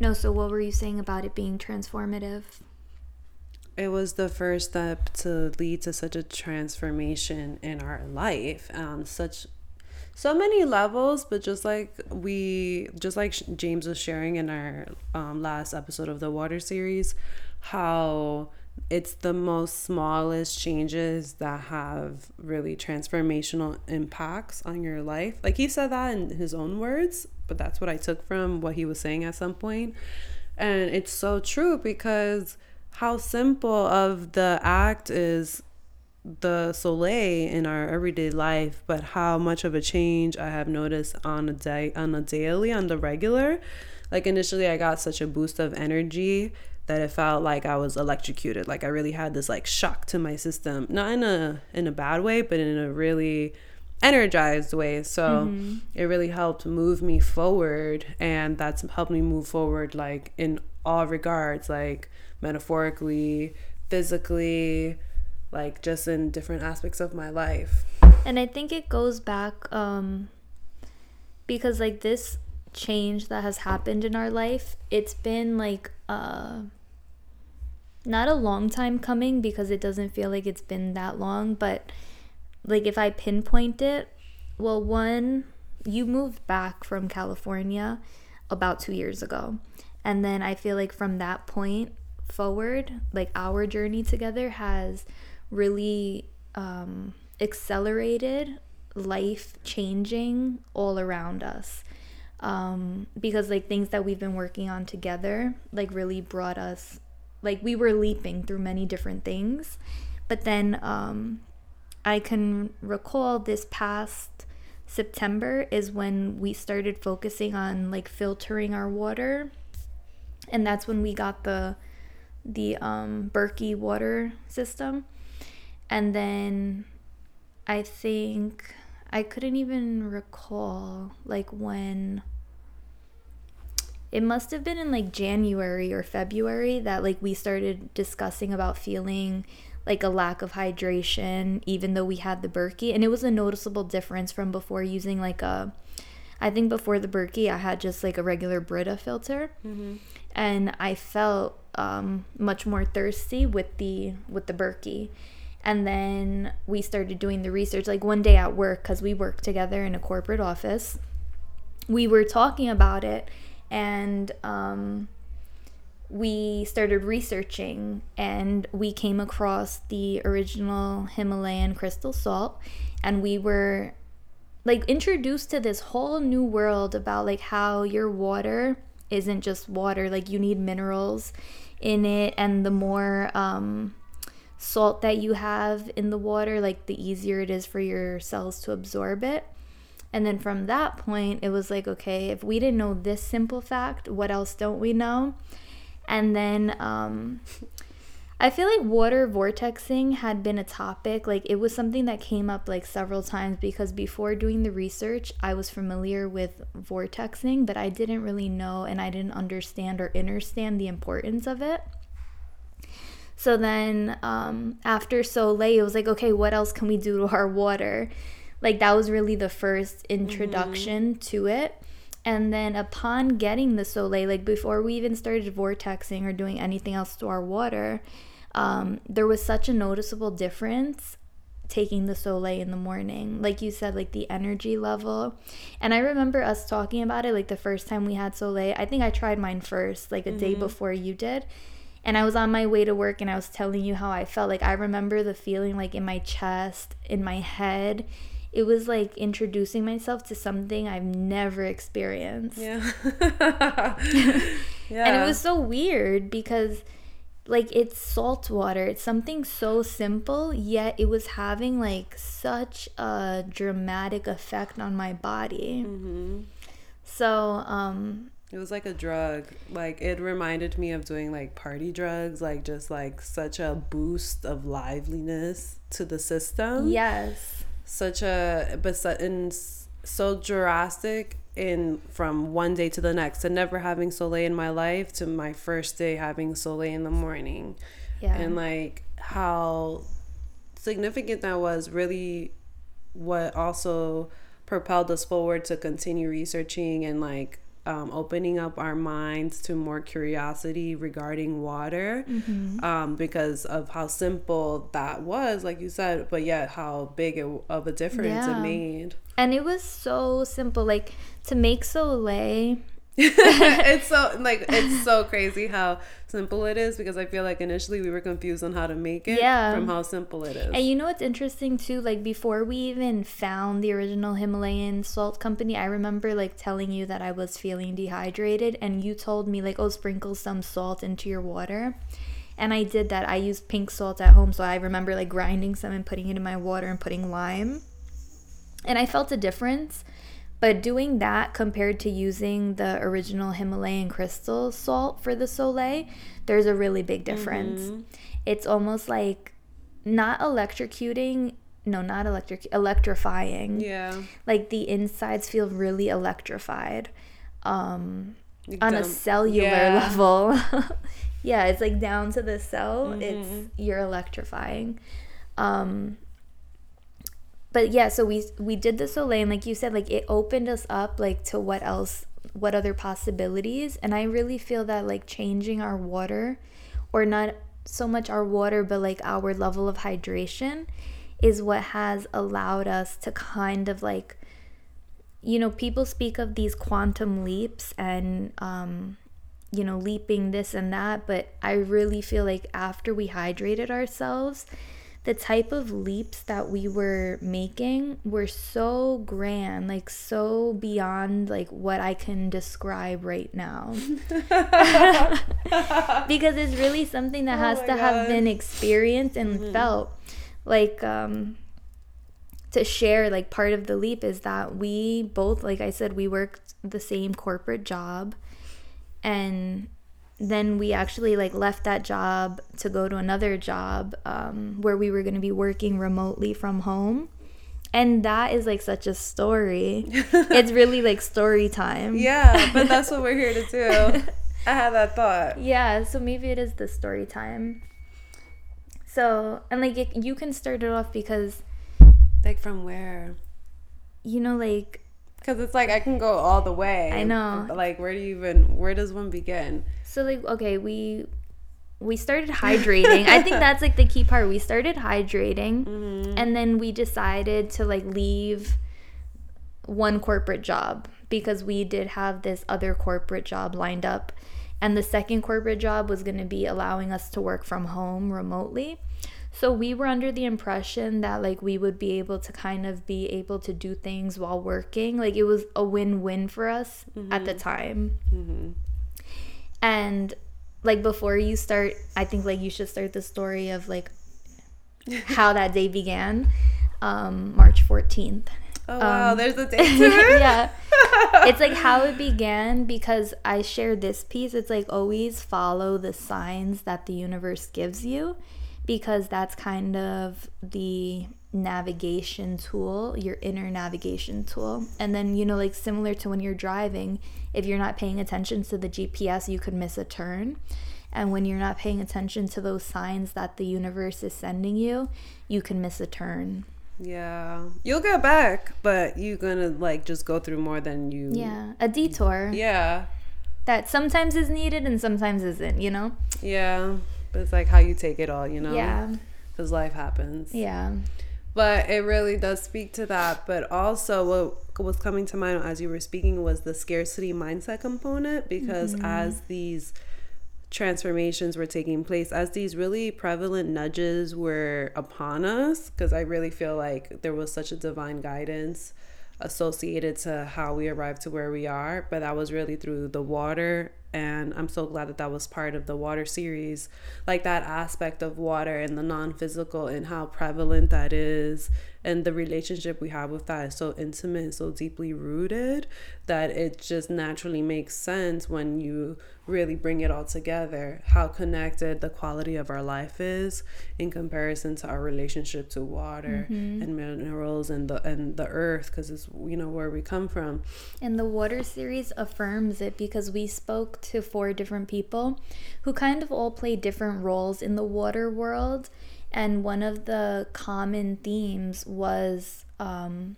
No, so what were you saying about it being transformative? It was the first step to lead to such a transformation in our life on such so many levels but just like we just like james was sharing in our um, last episode of the water series how it's the most smallest changes that have really transformational impacts on your life like he said that in his own words but that's what I took from what he was saying at some point. And it's so true because how simple of the act is the sole in our everyday life, but how much of a change I have noticed on a day on a daily, on the regular. Like initially I got such a boost of energy that it felt like I was electrocuted. Like I really had this like shock to my system. Not in a in a bad way, but in a really energized way. So mm-hmm. it really helped move me forward. And that's helped me move forward, like in all regards, like metaphorically, physically, like just in different aspects of my life. And I think it goes back um, because, like, this change that has happened in our life, it's been like, uh, not a long time coming because it doesn't feel like it's been that long, but like if I pinpoint it, well, one, you moved back from California about two years ago. And then I feel like from that point forward, like our journey together has really um, accelerated life changing all around us. Um, because like things that we've been working on together, like really brought us, like we were leaping through many different things. But then um, I can recall this past September is when we started focusing on like filtering our water. And that's when we got the the um Berkey water system. And then I think I couldn't even recall like when it must have been in like January or February that like we started discussing about feeling like a lack of hydration even though we had the Berkey. And it was a noticeable difference from before using like a I think before the Berkey I had just like a regular Brita filter. Mm-hmm. and I felt um, much more thirsty with the with the Berkey. And then we started doing the research like one day at work because we work together in a corporate office. We were talking about it and um, we started researching and we came across the original Himalayan crystal salt and we were like introduced to this whole new world about like how your water isn't just water like you need minerals in it and the more um, salt that you have in the water like the easier it is for your cells to absorb it and then from that point it was like okay if we didn't know this simple fact what else don't we know and then um, I feel like water vortexing had been a topic. Like it was something that came up like several times because before doing the research, I was familiar with vortexing, but I didn't really know and I didn't understand or understand the importance of it. So then um, after Sole, it was like, okay, what else can we do to our water? Like that was really the first introduction mm-hmm. to it. And then upon getting the Sole, like before we even started vortexing or doing anything else to our water, um, there was such a noticeable difference taking the Sole in the morning. Like you said, like the energy level. And I remember us talking about it like the first time we had Sole. I think I tried mine first, like a mm-hmm. day before you did. And I was on my way to work and I was telling you how I felt. Like I remember the feeling like in my chest, in my head it was like introducing myself to something I've never experienced. Yeah. yeah. And it was so weird because like it's salt water. It's something so simple, yet it was having like such a dramatic effect on my body. Mm-hmm. So, um It was like a drug. Like it reminded me of doing like party drugs, like just like such a boost of liveliness to the system. Yes. Such a but su- and so drastic in from one day to the next and never having Sole in my life to my first day having Sole in the morning. Yeah. And like how significant that was really what also propelled us forward to continue researching and like um, opening up our minds to more curiosity regarding water Mm-hmm. um, because of how simple that was, like you said, but yet how big it, of a difference Yeah. it made. and it was so simple. Like to make Sole, it's so like it's so crazy how simple it is because I feel like initially we were confused on how to make it Yeah. from how simple it is. And you know what's interesting too? Like before we even found the original Himalayan salt company, I remember like telling you that I was feeling dehydrated, and you told me like, "Oh, sprinkle some salt into your water." And I did that. I used pink salt at home, so I remember like grinding some and putting it in my water and putting lime. And I felt a difference. But doing that compared to using the original Himalayan crystal salt for the Sole, there's a really big difference. It's almost like not electrocuting, no, not electric, electrifying. yeah. Like the insides feel really electrified um, Like on a cellular yeah. level. yeah, it's like down to the cell. Mm-hmm. It's you're electrifying. Um, but yeah, so we we did the Sole, and like you said, like it opened us up like to what else, what other possibilities, and I really feel that like changing our water, or not so much our water, but like our level of hydration, is what has allowed us to kind of like, you know, people speak of these quantum leaps and um, you know, leaping this and that, but I really feel like after we hydrated ourselves, the type of leaps that we were making were so grand, like so beyond like what I can describe right now. because it's really something that Oh has to have been experienced and felt. Like um to share like part of the leap is that we both like I said we worked the same corporate job and then we actually like left that job to go to another job um, where we were going to be working remotely from home and that is like such a story it's really like story time Yeah, but that's what we're here to do. I had that thought. yeah so maybe it is the story time so and like it, you can start it off because Like from where? you know like Because it's like I can go all the way. I know. Like where do you even? Where does one begin? So like okay, we we started hydrating. I think that's like the key part. We started hydrating mm-hmm. and then we decided to like leave one corporate job because we did have this other corporate job lined up and the second corporate job was going to be allowing us to work from home remotely. So we were under the impression that like we would be able to kind of be able to do things while working. Like it was a win-win for us at the time. And like before you start, I think like you should start the story of like how that day began. Um, March 14th. Oh wow, Um, there's a date to it. yeah. It's like how it began because I shared this piece. It's like always follow the signs that the universe gives you because that's kind of the navigation tool, your inner navigation tool. And then, you know, like similar to when you're driving, if you're not paying attention to the GPS, you could miss a turn. And when you're not paying attention to those signs that the universe is sending you, you can miss a turn. Yeah, you'll get back, but you're gonna like just go through more than you. Yeah, a detour. Yeah, that sometimes is needed and sometimes isn't, you know? yeah. But it's like how you take it all, you know. Yeah. Because life happens. Yeah. But it really does speak to that. But also, what was coming to mind as you were speaking was the scarcity mindset component. Because mm-hmm. as these transformations were taking place, as these really prevalent nudges were upon us, because I really feel like there was such a divine guidance associated to how we arrived to where we are. But that was really through the water and i'm so glad that that was part of the water series. Like that aspect of water and the non-physical and how prevalent that is and the relationship we have with that is so intimate and so deeply rooted that it just naturally makes sense when you really bring it all together how connected the quality of our life is in comparison to our relationship to water mm-hmm. and minerals and the and the earth because it's you know where we come from and the water series affirms it because we spoke to four different people who kind of all play different roles in the water world and one of the common themes was um,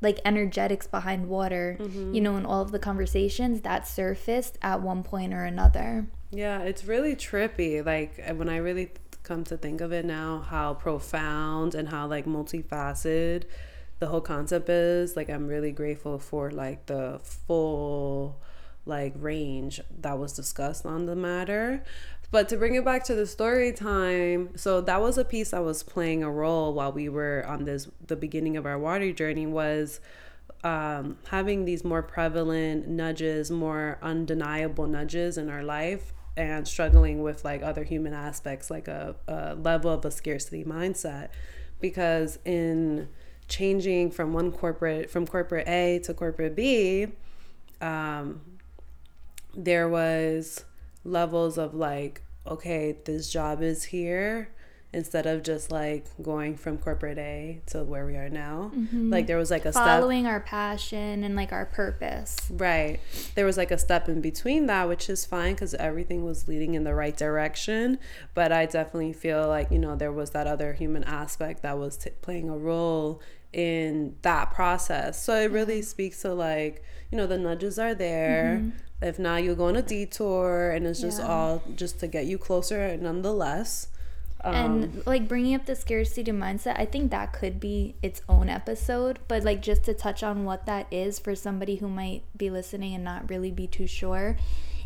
like energetics behind water. Mm-hmm. you know in all of the conversations that surfaced at one point or another. Yeah it's really trippy. Like when i really come to think of it now how profound and how like multifaceted the whole concept is like i'm really grateful for like the full like range that was discussed on the matter but to bring it back to the story time, so that was a piece that was playing a role while we were on this the beginning of our water journey was um, having these more prevalent nudges, more undeniable nudges in our life, and struggling with like other human aspects, like a, a level of a scarcity mindset, because in changing from one corporate from corporate A to corporate B, um, there was levels of like, okay, this job is here instead of just like going from corporate A to where we are now. Mm-hmm. Like there was like a following step. our passion and like our purpose. Right. There was like a step in between that, which is fine because everything was leading in the right direction. But I definitely feel like, you know, there was that other human aspect that was t- playing a role in that process. So it really speaks to like, you know, the nudges are there. Mm-hmm. If not, you'll go on a detour and it's just yeah. all just to get you closer nonetheless. Um, and like bringing up the scarcity mindset, I think that could be its own episode. But like just to touch on what that is for somebody who might be listening and not really be too sure,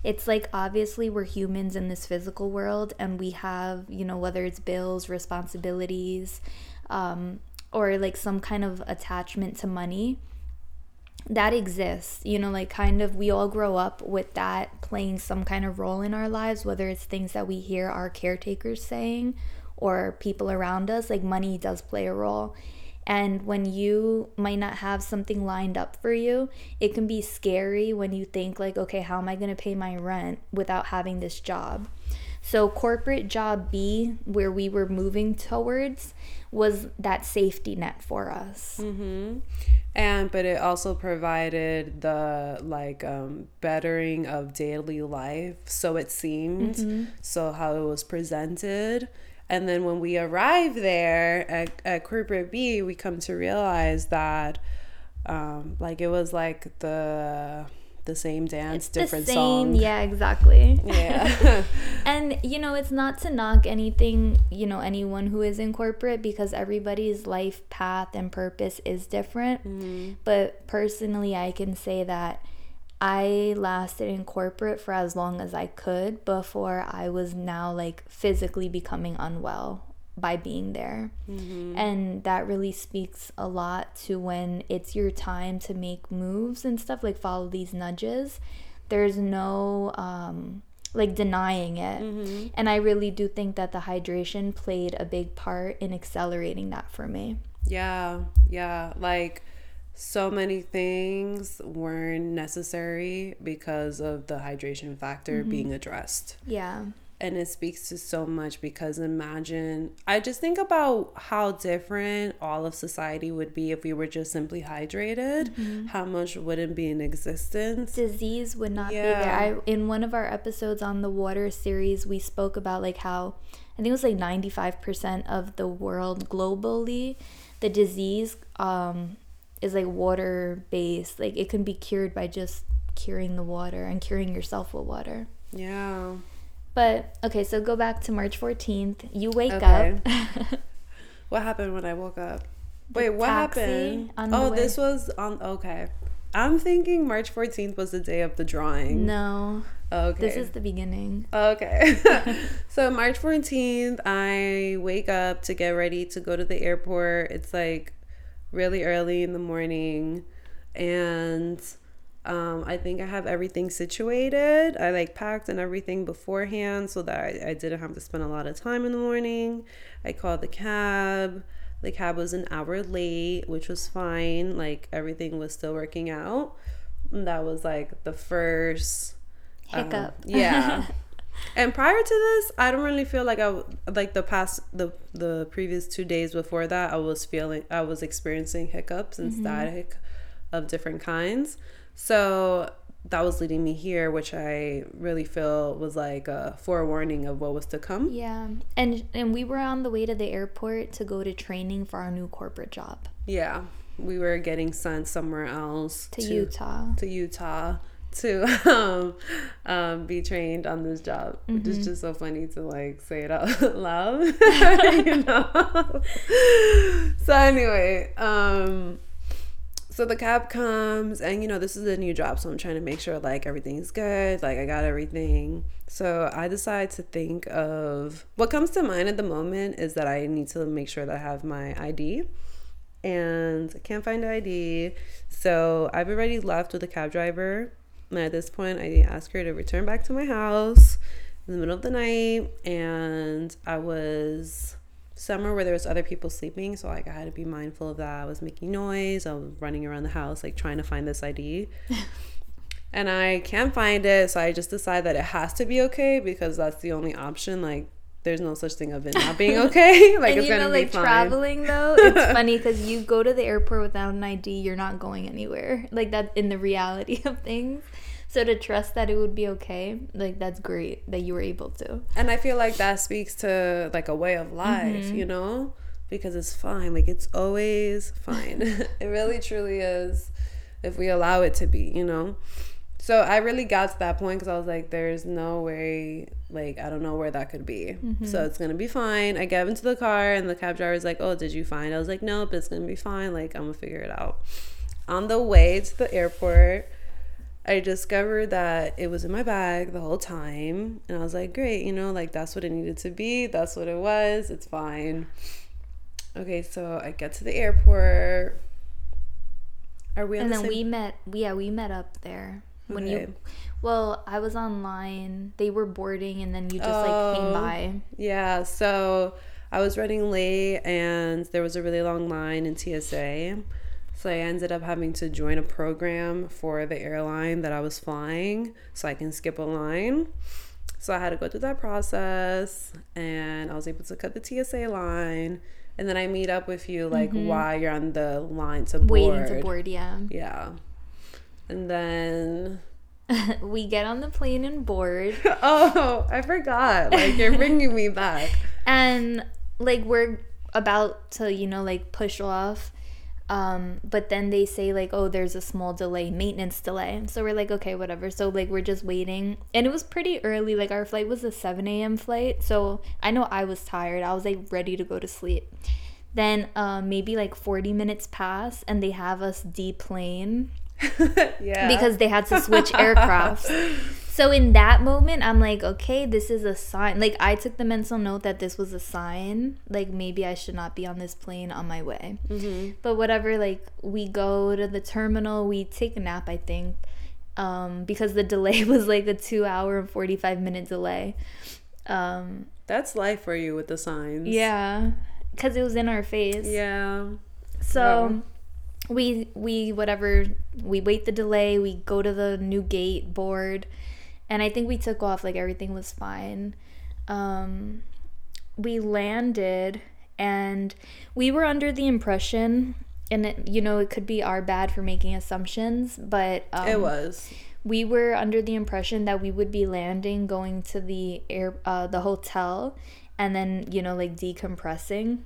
it's like obviously we're humans in this physical world and we have, you know, whether it's bills, responsibilities, um, or like some kind of attachment to money that exists you know like kind of we all grow up with that playing some kind of role in our lives whether it's things that we hear our caretakers saying or people around us like money does play a role. And when you might not have something lined up for you it can be scary when you think like okay how am i going to pay my rent without having this job? So corporate job b where we were moving towards was that safety net for us. Mm-hmm and but it also provided the like um bettering of daily life so it seemed mm-hmm. so how it was presented and then when we arrive there at, at corporate b we come to realize that um like it was like the the same dance, it's different the same, song. Yeah, exactly. Yeah. and you know, it's not to knock anything, you know, anyone who is in corporate because everybody's life path and purpose is different. Mm-hmm. But personally, I can say that I lasted in corporate for as long as I could before I was now like physically becoming unwell by being there. Mm-hmm. And that really speaks a lot to when it's your time to make moves and stuff, like follow these nudges. There's no um, like denying it. Mm-hmm. And I really do think that the hydration played a big part in accelerating that for me. Yeah, yeah. Like, so many things weren't necessary because of the hydration factor mm-hmm. being addressed. Yeah and it speaks to so much because imagine I just think about how different all of society would be if we were just simply hydrated. Mm-hmm. How much wouldn't be in existence? Disease would not yeah. be there. I, in one of our episodes on the water series, we spoke about like how I think it was like 95% of the world globally, the disease um, is like water based. Like it can be cured by just curing the water and curing yourself with water. Yeah. But okay, so go back to March 14th. You wake okay. up. what happened when I woke up? Wait, what happened? Oh, this was on okay. I'm thinking March 14th was the day of the drawing. No. Okay. This is the beginning. Okay. so March 14th, I wake up to get ready to go to the airport. It's like really early in the morning and Um, I think I have everything situated. I like packed and everything beforehand so that I, I didn't have to spend a lot of time in the morning. I called the cab. The cab was an hour late, which was fine. Like everything was still working out. And that was like the first um, Hiccup. yeah. and prior to this, I don't really feel like I like the past the the previous two days before that. I was feeling I was experiencing hiccups and static of different kinds. So that was leading me here, which I really feel was like a forewarning of what was to come. Yeah. And and we were on the way to the airport to go to training for our new corporate job Yeah, we were getting sent somewhere else to, Utah. to Utah to um, um, be trained on this job, which is just so funny to like say it out loud, you know. so anyway, um, so the cab comes, and you know this is a new job, so I'm trying to make sure like everything's good, like I got everything. So I decide to think of what comes to mind at the moment is that I need to make sure that I have my ID and I can't find ID. So I've already left with the cab driver. And at this point, I ask her to return back to my house in the middle of the night. And I was somewhere where there was other people sleeping. So like I had to be mindful of that. I was making noise. I was running around the house, like trying to find this ID. and I can't find it. So I just decide that it has to be okay because that's the only option. Like there's no such thing of it not being okay. like and you know, like fine. traveling though, it's funny because you go to the airport without an ID, you're not going anywhere. Like that in the reality of things. So to trust that it would be okay, like that's great that you were able to. And I feel like that speaks to like a way of life, Mm-hmm. you know? Because it's fine. Like it's always fine. it really truly is if we allow it to be, you know? So I really got to that point because I was like, there's no way, like, I don't know where that could be. Mm-hmm. So it's going to be fine. I get into the car and the cab driver was like, oh, did you find? I was like, nope, it's going to be fine. Like, I'm going to figure it out. On the way to the airport, I discovered that it was in my bag the whole time. And I was like, great, you know, like that's what it needed to be. That's what it was. It's fine. Okay, so I get to the airport. Are we on And the then same- we met. Yeah, we met up there when Okay. you. Well, I was online. They were boarding, and then you just like came Oh. by. Yeah, so I was running late and there was a really long line in TSA. So I ended up having to join a program for the airline that I was flying so I can skip a line. So I had to go through that process and I was able to cut the TSA line. And then I meet up with you like mm-hmm. while you're on the line to board. Waiting to board. Yeah. Yeah. And then we get on the plane and board. oh, I forgot. Like you're bringing me back. and like we're about to you know like push off um but then they say like oh there's a small delay maintenance delay. So we're like okay whatever. So like we're just waiting. And it was pretty early. Like our flight was a 7 a.m flight. So i know i was tired. I was like ready to go to sleep. Then um, maybe like 40 minutes pass and they have us deplane Yeah. because they had to switch aircrafts. So in that moment, I'm like, okay, this is a sign. Like I took the mental note that this was a sign. Like maybe I should not be on this plane on my way. But whatever. Like we go to the terminal. We take a nap. I think. Um, because the delay was like a two hour and 45 minute delay. Um, That's life for you with the signs. yeah. Because it was in our face. Yeah. So we we whatever we wait the delay, we go to the new gate board and I think we took off like everything was fine. Um we landed and we were under the impression and it, you know it could be our bad for making assumptions, but um, It was. we were under the impression that we would be landing going to the air uh, the hotel and then you know like decompressing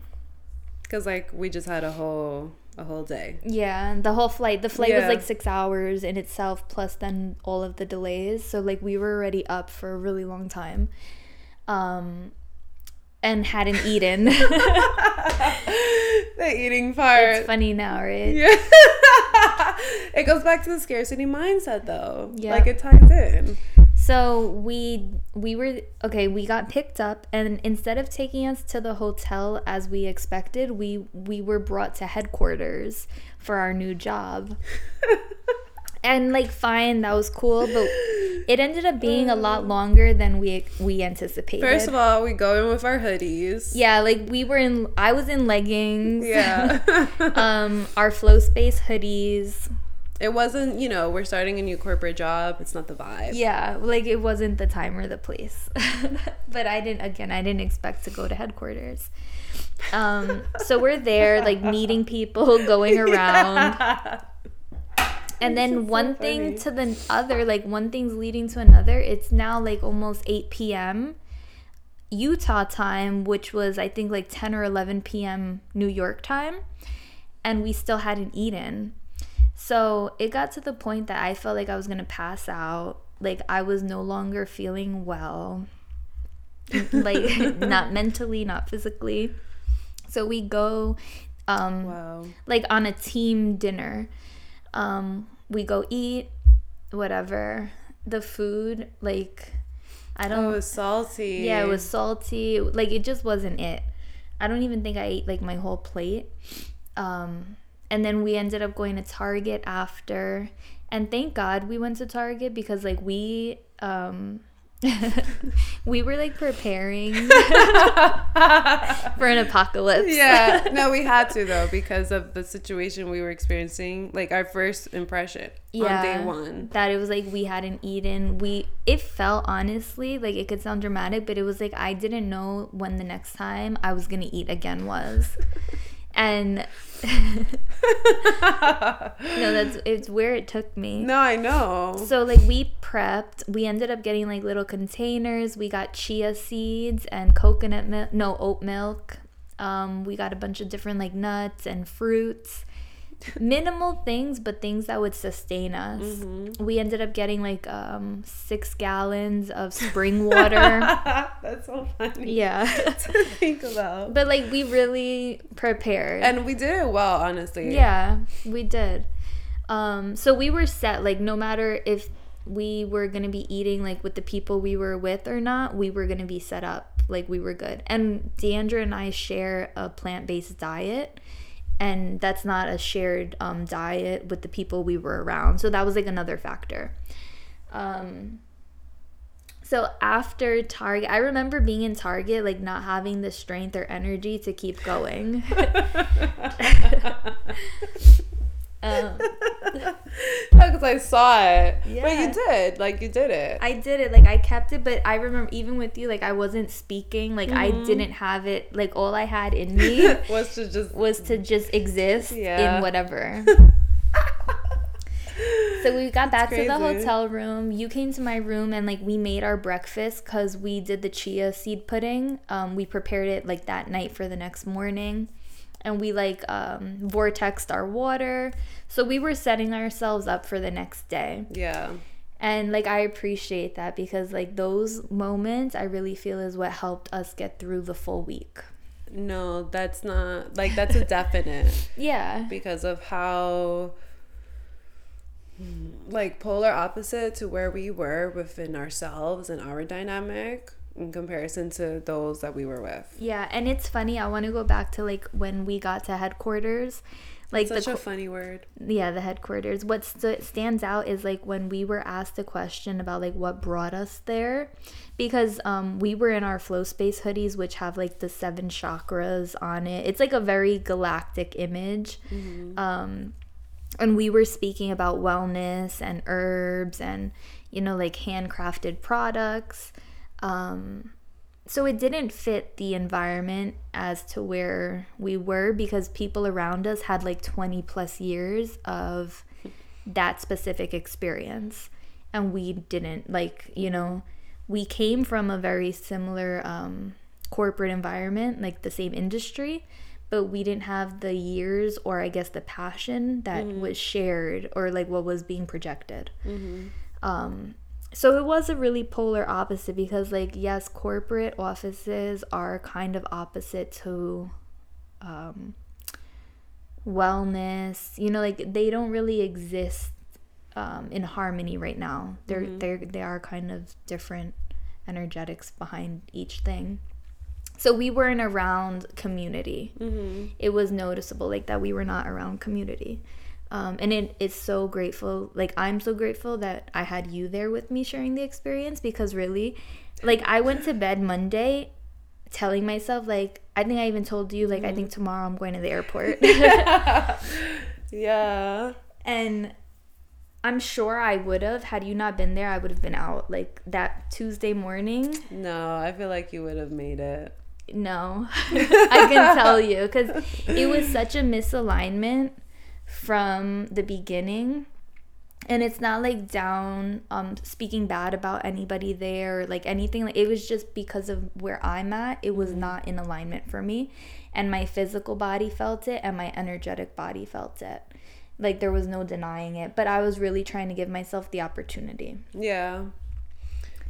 Cause like we just had a whole a whole day. Yeah, the whole flight. The flight was like six hours in itself, plus then all of the delays. So like we were already up for a really long time, um, and hadn't eaten. The eating part. it's funny now, right? Yeah. it goes back to the scarcity mindset though. Yeah. Like it ties in. So we we were okay. We got picked up, and instead of taking us to the hotel as we expected, we we were brought to headquarters for our new job. and like fine, that was cool, but it ended up being a lot longer than we we anticipated. First of all, we go in with our hoodies. yeah, like we were in I was in leggings. Yeah. um our flow space hoodies. It wasn't, you know, we're starting a new corporate job. It's not the vibe. Yeah, like it wasn't the time or the place. but I didn't again, I didn't expect to go to headquarters. Um so we're there like meeting people, going around. And This then so one thing to the other, like one thing's leading to another. It's now like almost 8 p.m. Utah time, which was I think like 10 or 11 p.m. New York time, and we still hadn't eaten. So it got to the point that I felt like I was gonna pass out. Like I was no longer feeling well, like not mentally, not physically. So we go um, Wow. like on a team dinner. Um, we go eat, whatever. The food, like, I Oh, don't. it was salty. yeah, it was salty. Like, it just wasn't it. I don't even think I ate like my whole plate. Um, and then we ended up going to Target after. And thank God we went to Target because like we um we were like preparing for an apocalypse. yeah. No, we had to though because of the situation we were experiencing. Like our first impression on day one. that it was like we hadn't eaten we it felt honestly like it could sound dramatic but it was like i didn't know when the next time i was gonna eat again was and no that's it's where it took me. No, I know. so like we prepped we ended up getting like little containers we got chia seeds and coconut milk no oat milk. Um, we got a bunch of different like nuts and fruits minimal things but things that would sustain us Mm-hmm. we ended up getting like um, six gallons of spring water That's so funny yeah to think about. but like we really prepared And we did it well, honestly. Yeah, we did. Um, so we were set. Like, no matter if we were gonna be eating like with the people we were with or not, we were gonna be set up. Like, we were good. And Deandra and I share a plant-based diet, and that's not a shared um, diet with the people we were around. So that was like another factor. Um, so after Target, I remember being in Target, like not having the strength or energy to keep going. um, Because I saw it. But you did. Like, you did it. I did it, like I kept it, but I remember even with you, like I wasn't speaking, like I Mm-hmm. didn't have it, like all I had in me was to just. was to just exist Yeah. in whatever. So we got back to the hotel room. You came to my room and like we made our breakfast because we did the chia seed pudding. Um, we prepared it like that night for the next morning, and we like um, vortexed our water. So we were setting ourselves up for the next day. Yeah. And like I appreciate that because like those moments I really feel is what helped us get through the full week. No, that's not. Like, that's a definite. Yeah. because of how like polar opposite to where we were within ourselves and our dynamic in comparison to those that we were with. Yeah, and it's funny. I want to go back to like when we got to headquarters. Like Such the a funny word. yeah, the headquarters. What st- stands out is like when we were asked a question about like what brought us there because um we were in our flow space hoodies which have like the seven chakras on it. It's like a very galactic image. Um and we were speaking about wellness and herbs and you know like handcrafted products um so it didn't fit the environment as to where we were because people around us had like 20 plus years of that specific experience. And we didn't like you know we came from a very similar um, corporate environment like the same industry but we didn't have the years or i guess the passion that was shared or like what was being projected. Um so it was a really polar opposite because like yes corporate offices are kind of opposite to um wellness. You know like they don't really exist um, in harmony right now. They're they're they are kind of different energetics behind each thing. So we weren't around community. Mm-hmm. it was noticeable like that we were not around community Um, and it is so grateful. Like I'm so grateful that I had you there with me sharing the experience because really, like I went to bed Monday telling myself like I think I even told you like I think tomorrow I'm going to the airport. yeah. And I'm sure I would have had you not been there. I would have been out like that Tuesday morning. No, I feel like you would have made it. No, I can tell you because it was such a misalignment from the beginning. And it's not like down um speaking bad about anybody there or like anything. Like it was just because of where I'm at it was not in alignment for me. And my physical body felt it and my energetic body felt it. Like there was no denying it. But I was really trying to give myself the opportunity. Yeah.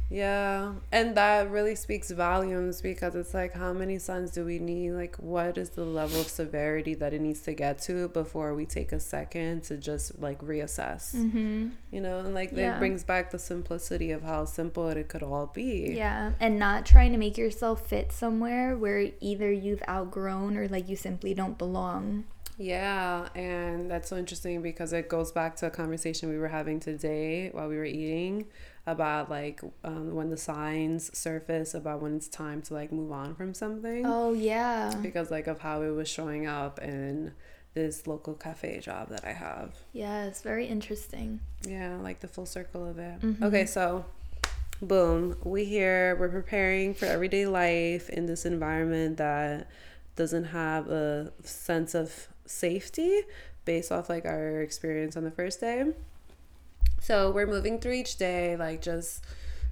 Yeah. And that really speaks volumes because it's like, how many suns do we need? Like, what is the level of severity that it needs to get to before we take a second to just like reassess? mm-hmm. You know, and like Yeah. it brings back the simplicity of how simple it could all be. Yeah, and not trying to make yourself fit somewhere where either you've outgrown or like you simply don't belong. Yeah, and that's so interesting because it goes back to a conversation we were having today while we were eating about like um, when the signs surface about when it's time to like move on from something Oh yeah. because like of how it was showing up in this local cafe job that I have. Yes, very interesting. Yeah, like the full circle of it. Mhm. Okay, so boom, we here, we're preparing for everyday life in this environment that doesn't have a sense of safety based off like our experience on the first day. So we're moving through each day, like just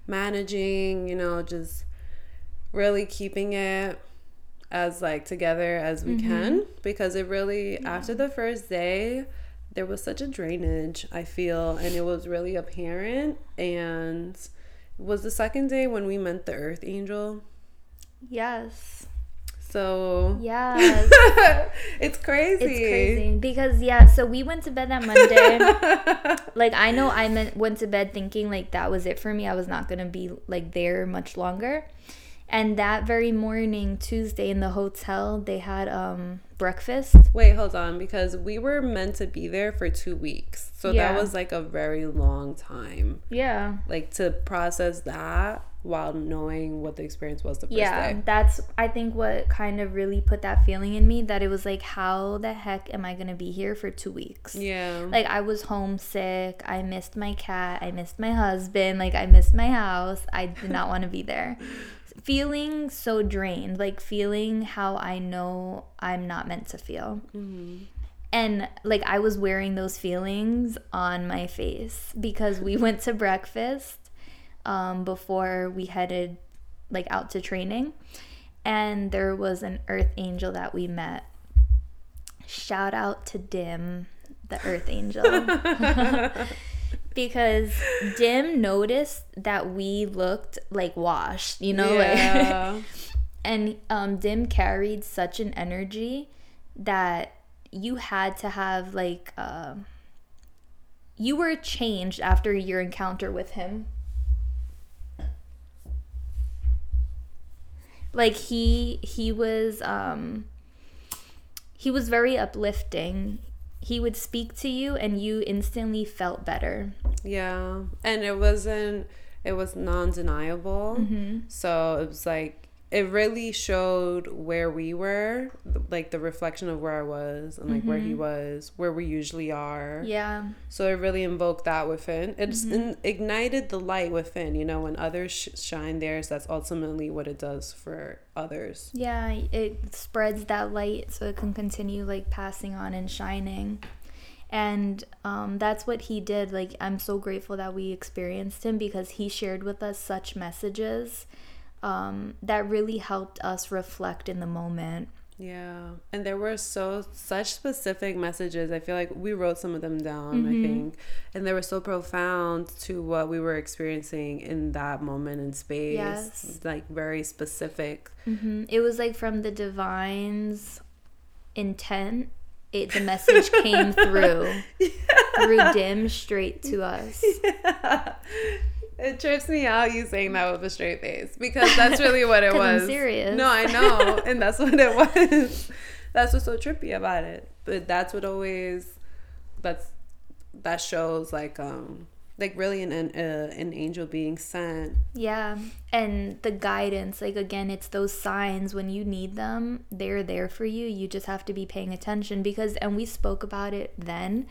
managing, you know, just really keeping it as like together as we mm-hmm. can. Because it really after the first day there was such a drainage i feel and it was really apparent. And was the second day when we met the earth angel? Yes. So yeah, it's crazy It's crazy because yeah, so we went to bed that Monday. like I know I meant went to bed thinking like that was it for me. I was not gonna be like there much longer. And that very morning, Tuesday in the hotel, they had um breakfast. wait hold on because we were meant to be there for two weeks. So Yeah. that was like a very long time. Yeah. like to process that while knowing what the experience was the first yeah day. that's i think what kind of really put that feeling in me that it was like how the heck am i gonna be here for two weeks? Yeah. Like i was homesick. I missed my cat. I missed my husband. Like i missed my house. I did not want to be there feeling so drained like feeling how i know i'm not meant to feel. And like i was wearing those feelings on my face because we went to breakfast um, before we headed like out to training. And there was an earth angel that we met. Shout out to dim the earth angel because dim noticed that we looked like washed you know like yeah. and um, dim carried such an energy that you had to have like uh, you were changed after your encounter with him like he he was um he was very uplifting he would speak to you and you instantly felt better Yeah, and it wasn't. It was non-deniable. Mm-hmm. So it was like it really showed where we were, like the reflection of where I was and like where he was, where we usually are. Mm-hmm. yeah Mm-hmm. So it really invoked that within. It just in- ignited the light within. You know, when others sh- shine theirs, that's ultimately what it does for others. Yeah, it spreads that light so it can continue like passing on and shining. And um, that's what he did. Like, I'm so grateful that we experienced him because he shared with us such messages um, that really helped us reflect in the moment. Yeah, and there were so such specific messages. I feel like we wrote some of them down. I Mm-hmm. think, and they were so profound to what we were experiencing in that moment in space. Yes. like very specific. hmm It was like from the divine's intent. It the message came through through dim straight to us. It trips me out you saying that with a straight face because that's really what it 'Cause I'm was. serious. No, I know, and that's what it was. That's what's so trippy about it. But that's what always that's that shows like um like really an an, uh, an angel being sent Yeah. And the guidance, like again, it's those signs when you need them, they're there for you. You just have to be paying attention because and we spoke about it then.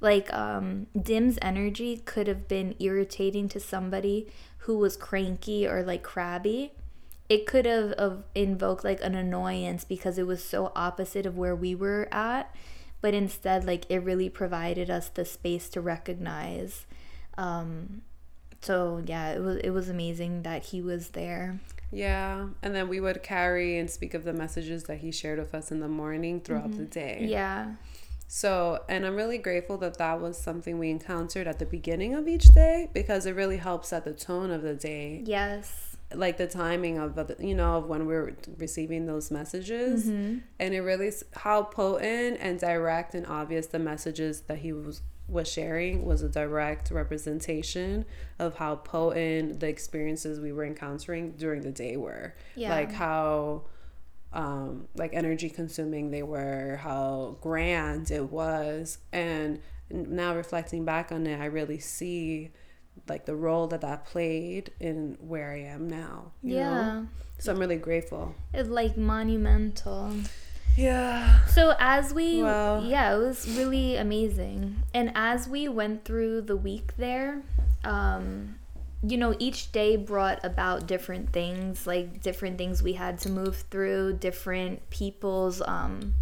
Like um Dim's energy could have been irritating to somebody who was cranky or like crabby. It could have, have invoked like an annoyance because it was so opposite of where we were at. But instead, like it really provided us the space to recognize um so yeah it was it was amazing that he was there yeah and then we would carry and speak of the messages that he shared with us in the morning throughout the day yeah so and i'm really grateful that that was something we encountered at the beginning of each day because it really helps set the tone of the day yes like the timing of the, you know of when we're receiving those messages Mm-hmm. and it really how potent and direct and obvious the messages that he was was sharing was a direct representation of how potent the experiences we were encountering during the day were Yeah. like how um like energy consuming they were how grand it was. And now reflecting back on it i really see like the role that that played in where i am now you know? yeah. So i'm really grateful. It's like monumental. Yeah. So as we Wow. yeah it was really amazing. And as we went through the week there um you know each day brought about different things like different things we had to move through different people's um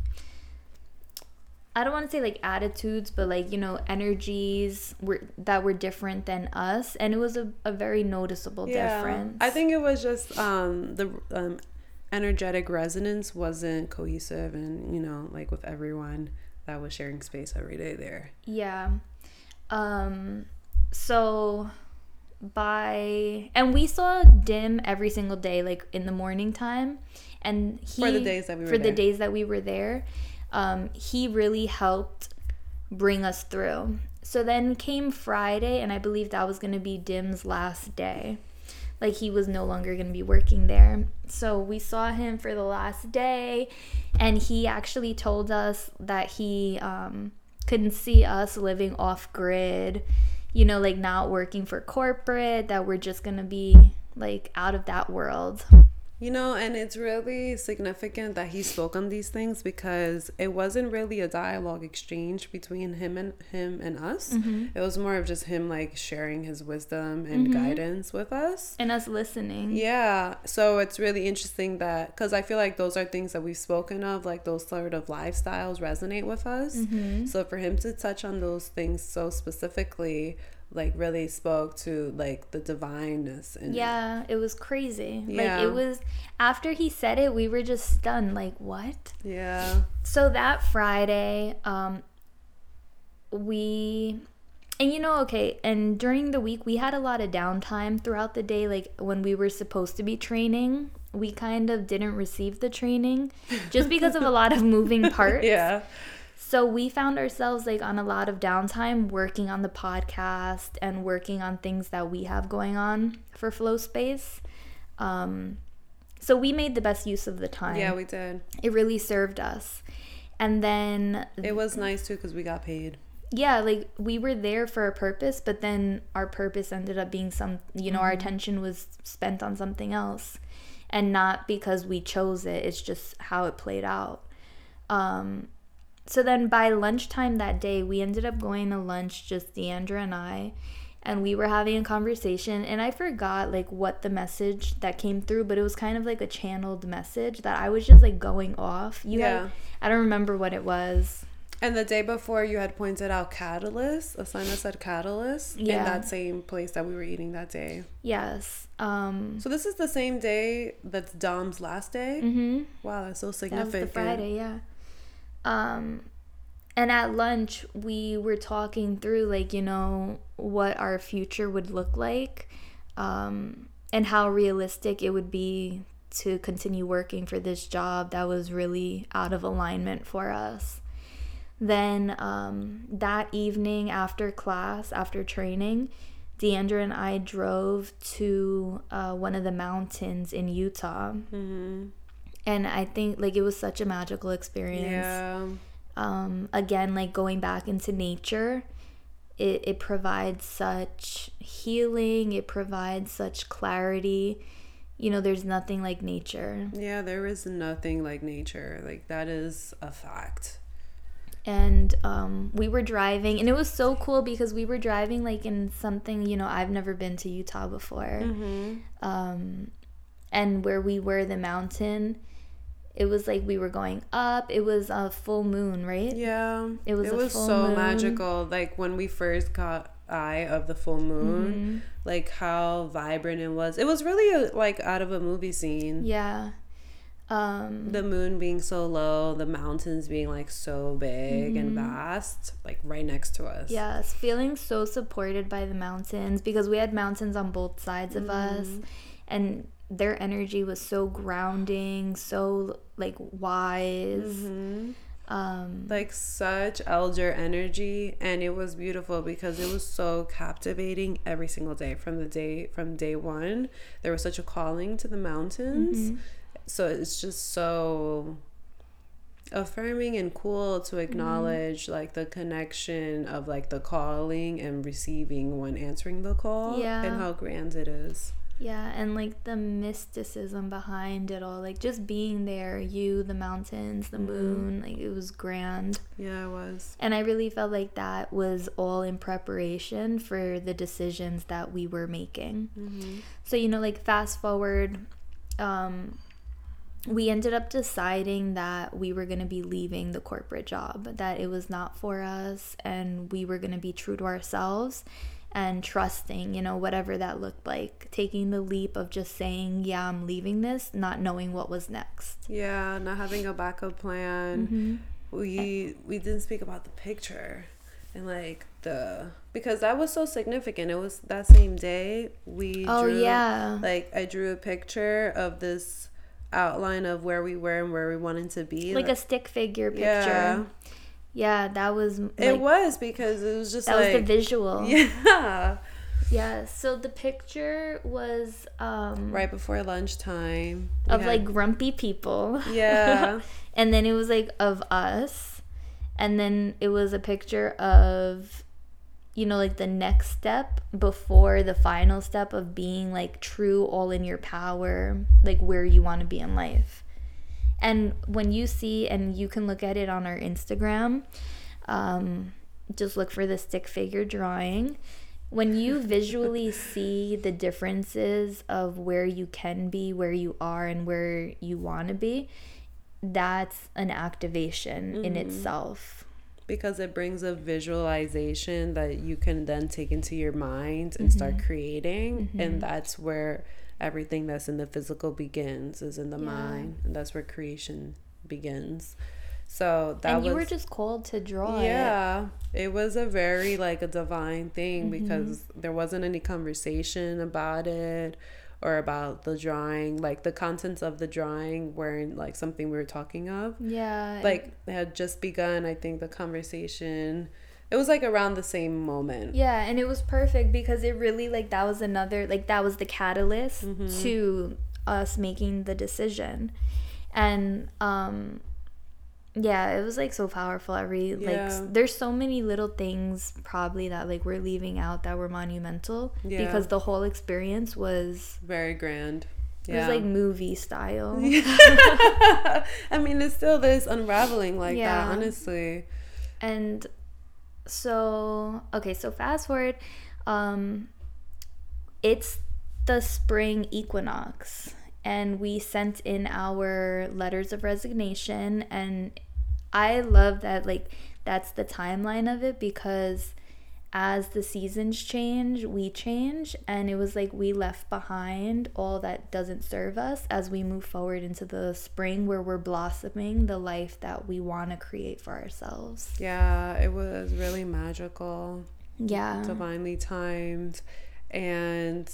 I don't want to say like attitudes, but like, you know, energies were that were different than us. And it was a, a very noticeable difference. I think it was just um, the um, energetic resonance wasn't cohesive, and you know, like with everyone that was sharing space every day there. Yeah. Um so by and we saw Dim every single day like in the morning time and he For the days that we were for the there. days that we were there um he really helped bring us through. So then came Friday and I believe that was going to be Dim's last day. Like he was no longer going to be working there. So we saw him for the last day and he actually told us that he um couldn't see us living off grid, you know, like not working for corporate, that we're just going to be like out of that world. You know, and it's really significant that he spoke on these things because it wasn't really a dialogue exchange between him and him and us. It was more of just him like sharing his wisdom and guidance with us. And us listening. Yeah, so it's really interesting that because I feel like those are things that we've spoken of, like those sort of lifestyles resonate with us. Mm-hmm. So for him to touch on those things so specifically, like really spoke to like the divineness and Yeah, it was crazy. Yeah. Like it was after he said it, we were just stunned like what? yeah, So that Friday, um we and you know, okay, and during the week we had a lot of downtime throughout the day like when we were supposed to be training. We kind of didn't receive the training just because of a lot of moving parts. yeah, So we found ourselves like on a lot of downtime working on the podcast and working on things that we have going on for Flow Space. Um, so we made the best use of the time. yeah, we did. it really served us. And then It was nice too because we got paid. yeah, like we were there for a purpose, but then our purpose ended up being some, you know, our attention was spent on something else and not because we chose it. It's just how it played out. Um, so then by lunchtime that day, we ended up going to lunch, just Deandra and I, and we were having a conversation. And I forgot like what the message that came through, but it was kind of like a channeled message that I was just like going off. You Yeah. had, I don't remember what it was. And the day before, you had pointed out catalyst, a sign that said catalyst, Yeah. in that same place that we were eating that day. Yes. Um, So this is the same day that's Dom's last day. hmm Wow, that's so significant. That was the Friday, yeah. Um, and at lunch, we were talking through, like, you know, what our future would look like um, and how realistic it would be to continue working for this job that was really out of alignment for us. Then um, that evening after class, after training, Deandra and I drove to uh, one of the mountains in Utah. Mm-hmm. And I think like it was such a magical experience. Yeah. um, again, like going back into nature, it, it provides such healing, it provides such clarity. You know, there's nothing like nature. Yeah, there is nothing like nature. Like, that is a fact. And um, we were driving, and it was so cool because we were driving like in something, you know, I've never been to Utah before. Um, and where we were, the mountain, it was like we were going up. It was a full moon, right? Yeah. It was it was so moon. magical. Like when we first caught eye of the full moon, Mm-hmm. like how vibrant it was. It was really a, like out of a movie scene. Yeah. Um, The moon being so low, the mountains being like so big and Mm-hmm. vast, like right next to us. Yes, feeling so supported by the mountains because we had mountains on both sides of us and their energy was so grounding, so like wise. Mm-hmm. Um Like such elder energy and it was beautiful because it was so captivating every single day from the day from day 1. There was such a calling to the mountains. Mm-hmm. So it's just so affirming and cool to mm-hmm. acknowledge like the connection of like the calling and receiving when answering the call Yeah. and how grand it is. Yeah, and like the mysticism behind it all, like just being there, you, the mountains, the moon, like it was grand. Yeah, it was. And I really felt like that was all in preparation for the decisions that we were making. So, you know, like fast forward, um, we ended up deciding that we were going to be leaving the corporate job, that it was not for us, and we were going to be true to ourselves and trusting, you know, whatever that looked like. Taking the leap of just saying, yeah, I'm leaving this, not knowing what was next. Yeah, not having a backup plan. Mm-hmm. We we didn't speak about the picture and like the because that was so significant. It was that same day we Oh, drew, yeah. like I drew a picture of this outline of where we were and where we wanted to be. Like a stick figure picture. Yeah. Yeah, that was like, it was because it was just that was the visual. yeah, Yeah, so the picture was um right before lunchtime we of had- like grumpy people. yeah and then it was like of us. And then it was a picture of you know like the next step before the final step of being like true all in your power, like where you want to be in life. And when you see and you can look at it on our Instagram, um just look for the stick figure drawing. When you visually see the differences of where you can be, where you are, and where you want to be, that's an activation in mm-hmm. itself. because it brings a visualization that you can then take into your mind and start mm-hmm. creating and mm-hmm. that's where everything that's in the physical begins is in the mind and that's where creation begins. So that and you was were just called to draw yeah it was a very like a divine thing mm-hmm. because there wasn't any conversation about it or about the drawing like the contents of the drawing weren't like something we were talking of. Yeah. like it had just begun i think the conversation it was like around the same moment Yeah, and it was perfect because it really like that was another like that was the catalyst to us making the decision. And um yeah, it was like so powerful. Every like Yeah. s- there's so many little things probably that like we're leaving out that were monumental Yeah. because the whole experience was very grand Yeah. it was like movie style. i mean it's still this unraveling like that honestly And so, okay, so fast forward. Um, it's the spring equinox, and we sent in our letters of resignation. And I love that, like, that's the timeline of it because as the seasons change, we change. And it was like we left behind all that doesn't serve us as we move forward into the spring where we're blossoming the life that we want to create for ourselves. yeah it was really magical Yeah. divinely timed and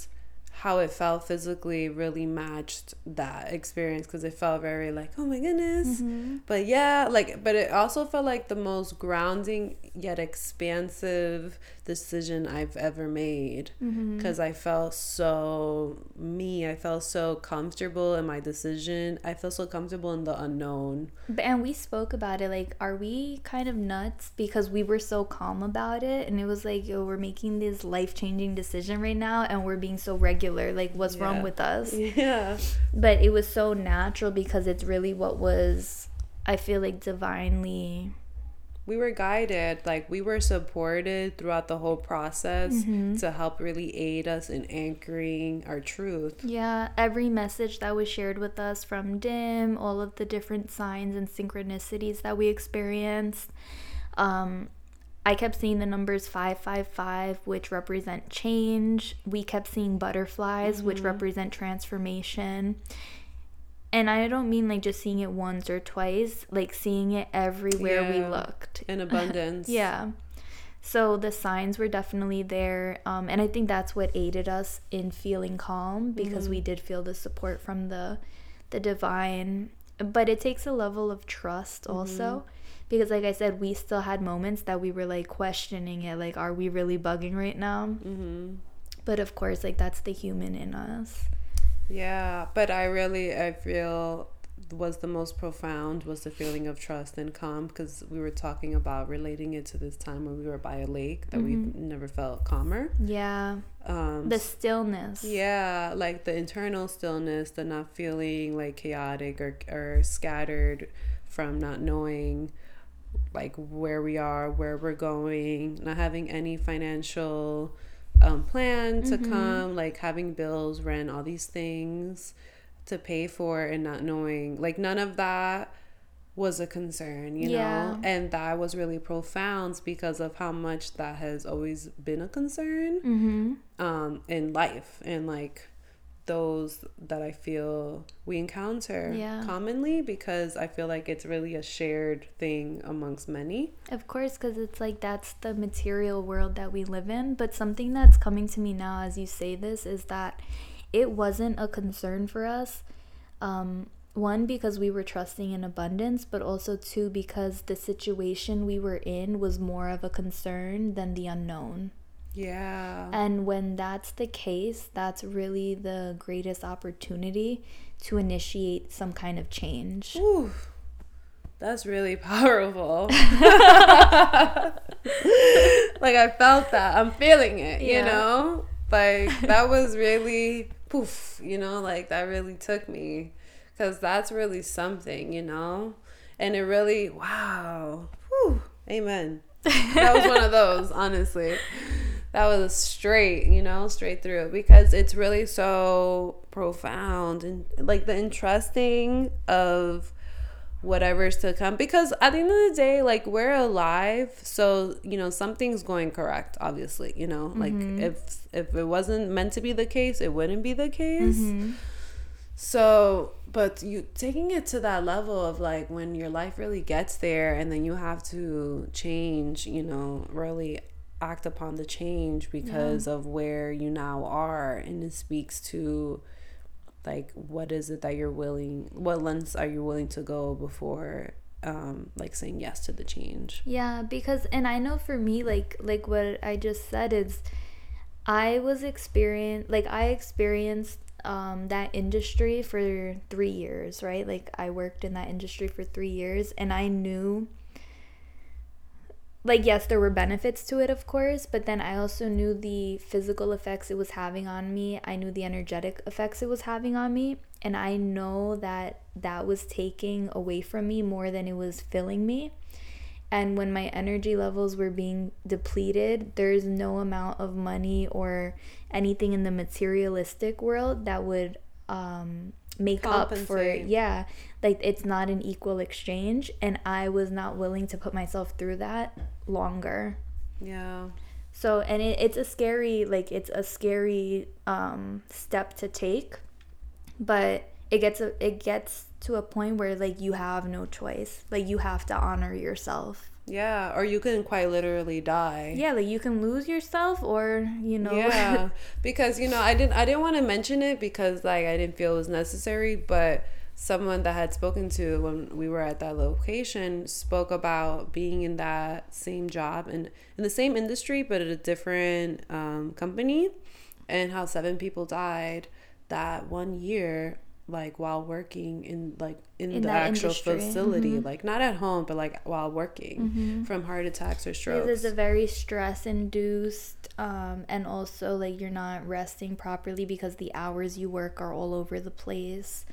how it felt physically really matched that experience because it felt very like oh my goodness Mm-hmm. but yeah like but it also felt like the most grounding yet expansive decision i've ever made Mm-hmm. because i felt so me i felt so comfortable in my decision i felt so comfortable in the unknown But, and we spoke about it like, are we kind of nuts because we were so calm about it? And it was like, yo, we're making this life changing decision right now and we're being so regular. Like, what's wrong with us? yeah But it was so natural because it's really what was, I feel like, divinely. we were guided like we were supported throughout the whole process Mm-hmm. to help really aid us in anchoring our truth Yeah, every message that was shared with us from DIM, all of the different signs and synchronicities that we experienced. Um, I kept seeing the numbers 555, which represent change. We kept seeing butterflies, which mm-hmm. represent transformation. And I don't mean like just seeing it once or twice, like seeing it everywhere we looked. in abundance Yeah. So the signs were definitely there. Um, and I think that's what aided us in feeling calm because we mm-hmm. did feel the support from the the divine. But it takes a level of trust also. Mm-hmm. Because like I said, we still had moments that we were like questioning it, like, are we really bugging right now? mm-hmm. But of course, like that's the human in us. Yeah, but I really I feel was the most profound was the feeling of trust and calm because we were talking about relating it to this time when we were by a lake that we never felt calmer. Yeah. Um, The stillness. yeah, like the internal stillness, the not feeling like chaotic or or scattered from not knowing like where we are, where we're going, not having any financial um, plan to come, like having bills, rent, all these things to pay for, and not knowing, like none of that was a concern, you Yeah. know, and that was really profound because of how much that has always been a concern Mm-hmm. um, in life and like those that I feel we encounter Yeah. commonly because I feel like it's really a shared thing amongst many. Of course, because it's like that's the material world that we live in. But something that's coming to me now as you say this is that it wasn't a concern for us. Um, one, because we were trusting in abundance, but also two, because the situation we were in was more of a concern than the unknown. Yeah. And when that's the case, that's really the greatest opportunity to initiate some kind of change. Ooh, that's really powerful. like I felt that. I'm feeling it, you know? Like that was really poof, you know, like that really took me cuz that's really something, you know? And it really wow. Whew, amen. That was one of those, honestly. That was straight, you know, straight through because it's really so profound and like the entrusting of whatever's to come because at the end of the day like we're alive so you know something's going correct obviously you know like mm-hmm. if if it wasn't meant to be the case it wouldn't be the case. Mm-hmm. So but you taking it to that level of like when your life really gets there and then you have to change you know really act upon the change because of where you now are and it speaks to like what is it that you're willing what lengths are you willing to go before um like saying yes to the change Yeah, because and I know for me like like what I just said is I was experience like I experienced um that industry for 3 years, right? Like I worked in that industry for 3 years and I knew like yes, there were benefits to it of course, but then I also knew the physical effects it was having on me. I knew the energetic effects it was having on me, and I know that that was taking away from me more than it was filling me. And when my energy levels were being depleted, there's no amount of money or anything in the materialistic world that would um, make up for yeah like it's not an equal exchange and i was not willing to put myself through that longer. Yeah. So and it, it's a scary like it's a scary um step to take but it gets a, it gets to a point where like you have no choice. Like you have to honor yourself Yeah, or you can quite literally die. Yeah, like you can lose yourself or, you know. Yeah, because you know, I didn't I didn't want to mention it because like I didn't feel it was necessary, but someone that had spoken to when we were at that location spoke about being in that same job and in the same industry but at a different um, company and how seven people died that one year like while working in like in, In the actual industry. facility Mhm. like not at home but like while working Mhm. from heart attacks or strokes is a very stress induced, um, and also like you're not resting properly because the hours you work are all over the place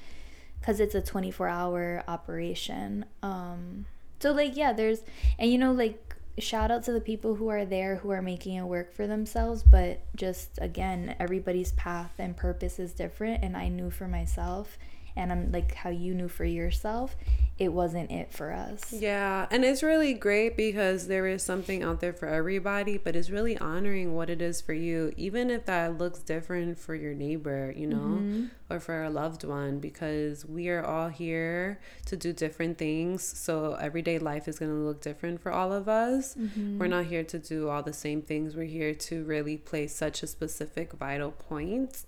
because it's a 24 hour operation. Um, so, like, yeah, there's, and you know, like, shout out to the people who are there who are making it work for themselves, but just again, everybody's path and purpose is different. And I knew for myself, and I'm like how you knew for yourself, it wasn't it for us. Yeah, and it's really great because there is something out there for everybody, but it's really honoring what it is for you, even if that looks different for your neighbor, you know, mm-hmm. or for a loved one, because we are all here to do different things. So everyday life is going to look different for all of us. Mm-hmm. We're not here to do all the same things, we're here to really play such a specific, vital point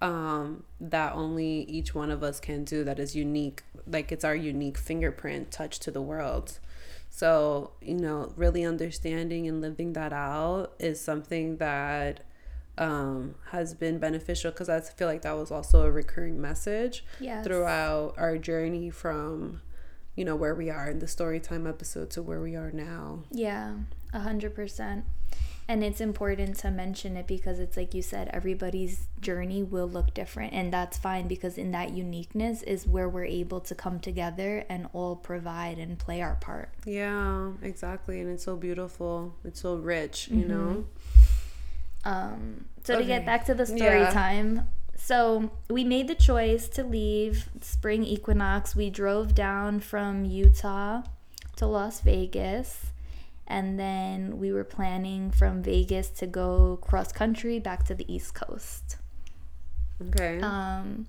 um, that only each one of us can do that is unique. Like it's our unique fingerprint touch to the world. So, you know, really understanding and living that out is something that um, has been beneficial because I feel like that was also a recurring message Yes. throughout our journey from, you know, where we are in the story time episode to where we are now. Yeah, a hundred percent. And it's important to mention it because it's like you said, everybody's journey will look different, and that's fine because in that uniqueness is where we're able to come together and all provide and play our part. Yeah, exactly. And it's so beautiful. It's so rich, you know? Um, so to get back to the story Yeah. time, so we made the choice to leave spring equinox. We drove down from Utah to Las Vegas, and then we were planning from Vegas to go cross country back to the East Coast. Okay. Um,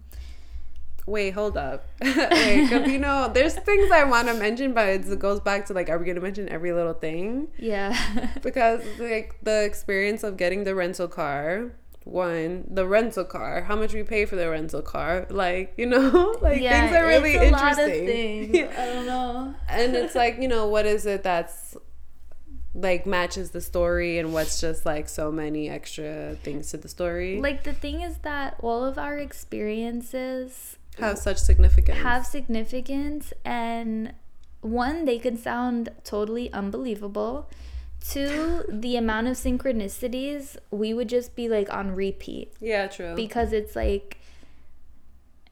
Wait, hold up. Wait, because you know, there's things I want to mention, but it goes back to like, are we going to mention every little thing? yeah, Because like the experience of getting the rental car, one, the rental car, how much we pay for the rental car, like you know, like yeah, things are really it's a lot of interesting. things. I don't know. and it's like you know, what is it that's like matches the story, and what's just like so many extra things to the story Like the thing is that all of our experiences have such significance. have significance and one they can sound totally unbelievable two the amount of synchronicities we would just be like on repeat yeah, true. because it's like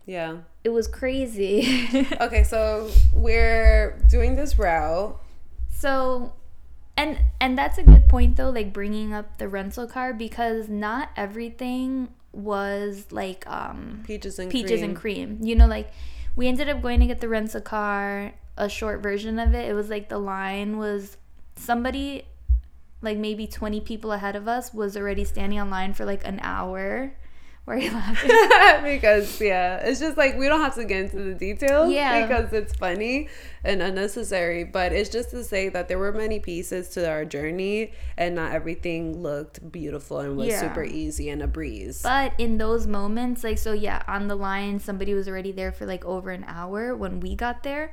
yeah. it was crazy Okay, so we're doing this route. so and and that's a good point though like bringing up the rental car because not everything was like um Peaches and peaches cream. and cream. You know, like we ended up going to get the rental car, a short version of it. It was like the line was somebody like maybe 20 people ahead of us was already standing on line for like an hour. Why are you laughing? because yeah, it's just like we don't have to get into the details. Yeah. Because it's funny and unnecessary, but it's just to say that there were many pieces to our journey, and not everything looked beautiful and was Yeah. super easy and a breeze. But in those moments, like, so yeah, on the line, somebody was already there for like over an hour when we got there.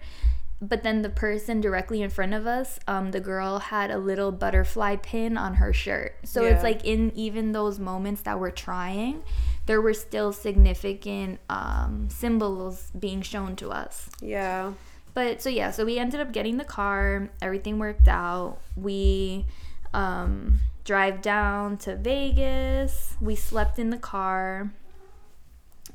But then the person directly in front of us, um, the girl had a little butterfly pin on her shirt. So Yeah. it's like in even those moments that we're trying, there were still significant um, symbols being shown to us. yeah. But so yeah, so we ended up getting the car. Everything worked out. We um, drive down to Vegas. We slept in the car,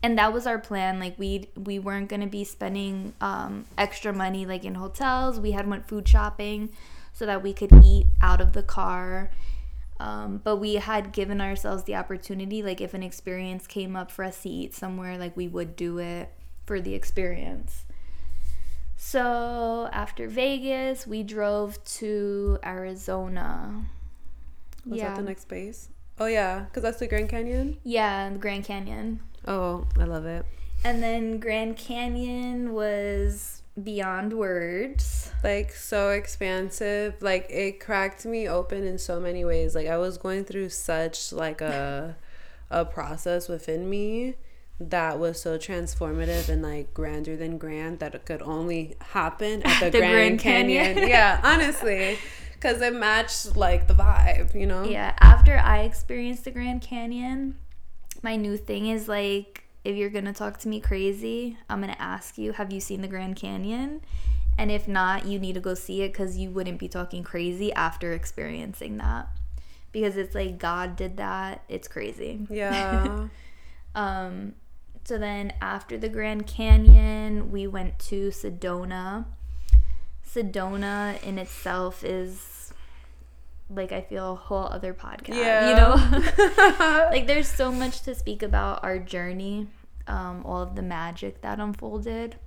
and that was our plan. Like we we weren't gonna be spending um, extra money like in hotels. We had went food shopping so that we could eat out of the car. Um, but we had given ourselves the opportunity, like if an experience came up for us to eat somewhere, like we would do it for the experience. So after Vegas, we drove to Arizona. Was yeah. that the next base? Oh yeah, because that's the Grand Canyon. Yeah, the Grand Canyon. Oh, I love it. And then Grand Canyon was beyond words. Like so expansive. Like it cracked me open in so many ways. Like I was going through such like a a process within me that was so transformative and like grander than grand that it could only happen at the, the Grand, Grand, Canyon. Canyon. yeah, honestly. Because it matched like the vibe, you know? Yeah. After I experienced the Grand Canyon, my new thing is like, if you're going to talk to me crazy, I'm going to ask you, have you seen the Grand Canyon? And if not, you need to go see it because you wouldn't be talking crazy after experiencing that. Because it's like God did that. It's crazy. Yeah. um, so then after the Grand Canyon, we went to Sedona. Sedona in itself is like I feel a whole other podcast. Yeah. You know? like there's so much to speak about our journey, um, all of the magic that unfolded.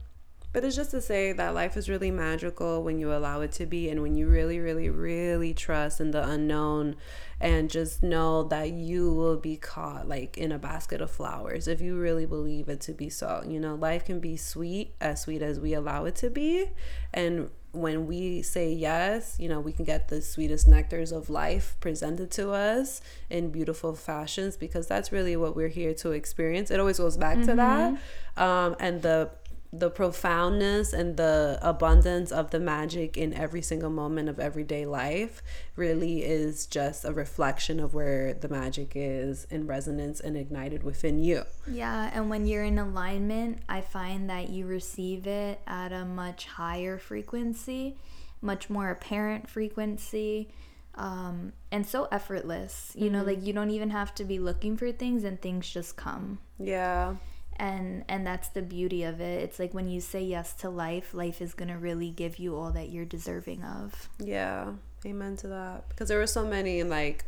But it's just to say that life is really magical when you allow it to be and when you really, really, really trust in the unknown and just know that you will be caught like in a basket of flowers if you really believe it to be so. You know, life can be sweet, as sweet as we allow it to be. And when we say yes, you know, we can get the sweetest nectars of life presented to us in beautiful fashions because that's really what we're here to experience. It always goes back mm-hmm. to that. Um, and the the profoundness and the abundance of the magic in every single moment of everyday life really is just a reflection of where the magic is in resonance and ignited within you. Yeah, and when you're in alignment, I find that you receive it at a much higher frequency, much more apparent frequency. Um, and so effortless, you mm-hmm. know, like you don't even have to be looking for things and things just come. Yeah and and that's the beauty of it. It's like when you say yes to life life is going to really give you all that you're deserving of. Yeah amen to that. Because there were so many like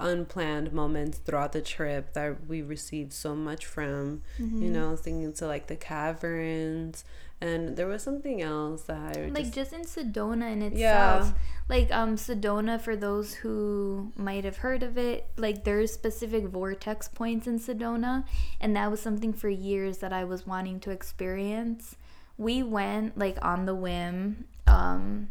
unplanned moments throughout the trip that we received so much from mm-hmm. you know thinking to like the caverns and there was something else that I like just, just in Sedona in itself. Yeah. Like um Sedona for those who might have heard of it, like there's specific vortex points in Sedona and that was something for years that I was wanting to experience. We went like on the whim um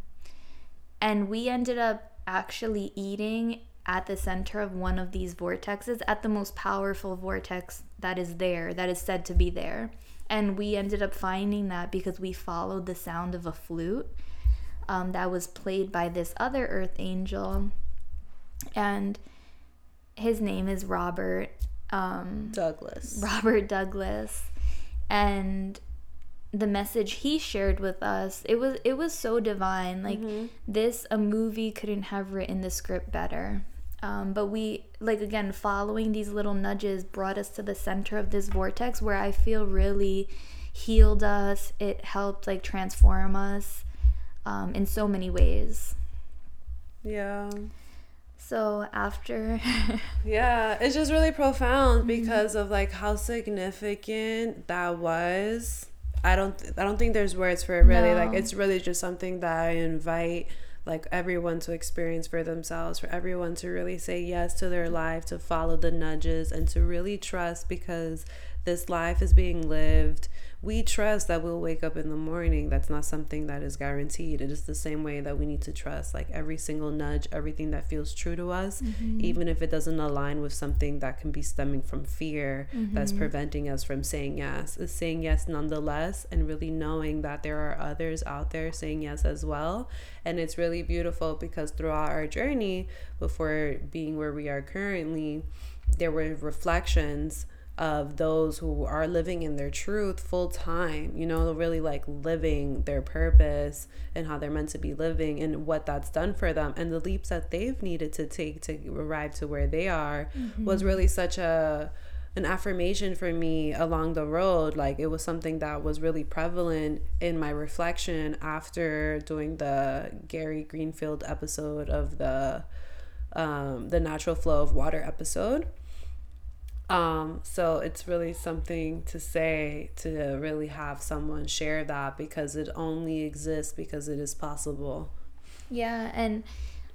and we ended up actually eating at the center of one of these vortexes at the most powerful vortex that is there that is said to be there and we ended up finding that because we followed the sound of a flute um, that was played by this other earth angel. And his name is Robert um, Douglas. Robert Douglas. And the message he shared with us it was it was so divine like mm-hmm. this a movie couldn't have written the script better um, but we, like, again, following these little nudges brought us to the center of this vortex where I feel really healed us. It helped, like, transform us um, in so many ways. Yeah. So after. yeah, it's just really profound mm-hmm. because of, like, how significant that was. I don't, I don't think there's words for it really. No. Like, it's really just something that I invite like everyone to experience for themselves, for everyone to really say yes to their life, to follow the nudges, and to really trust because this life is being lived we trust that we'll wake up in the morning. That's not something that is guaranteed. It is the same way that we need to trust like every single nudge, everything that feels true to us, mm-hmm. even if it doesn't align with something that can be stemming from fear mm-hmm. that's preventing us from saying yes, is saying yes nonetheless, and really knowing that there are others out there saying yes as well. And it's really beautiful because throughout our journey, before being where we are currently, there were reflections of those who are living in their truth full time, you know, really like living their purpose and how they're meant to be living and what that's done for them. And the leaps that they've needed to take to arrive to where they are mm-hmm. was really such a an affirmation for me along the road. Like it was something that was really prevalent in my reflection after doing the Gary Greenfield episode of the um, the natural flow of water episode um, so it's really something to say to really have someone share that because it only exists because it is possible. Yeah, and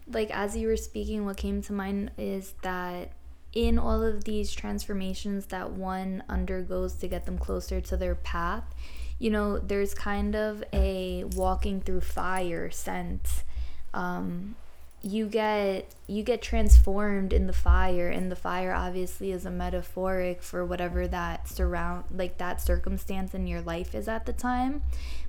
like as you were speaking, what came to mind is that in all of these transformations that one undergoes to get them closer to their path, you know, there's kind of a walking through fire sense. Um, you get you get transformed in the fire and the fire obviously is a metaphoric for whatever that surround like that circumstance in your life is at the time.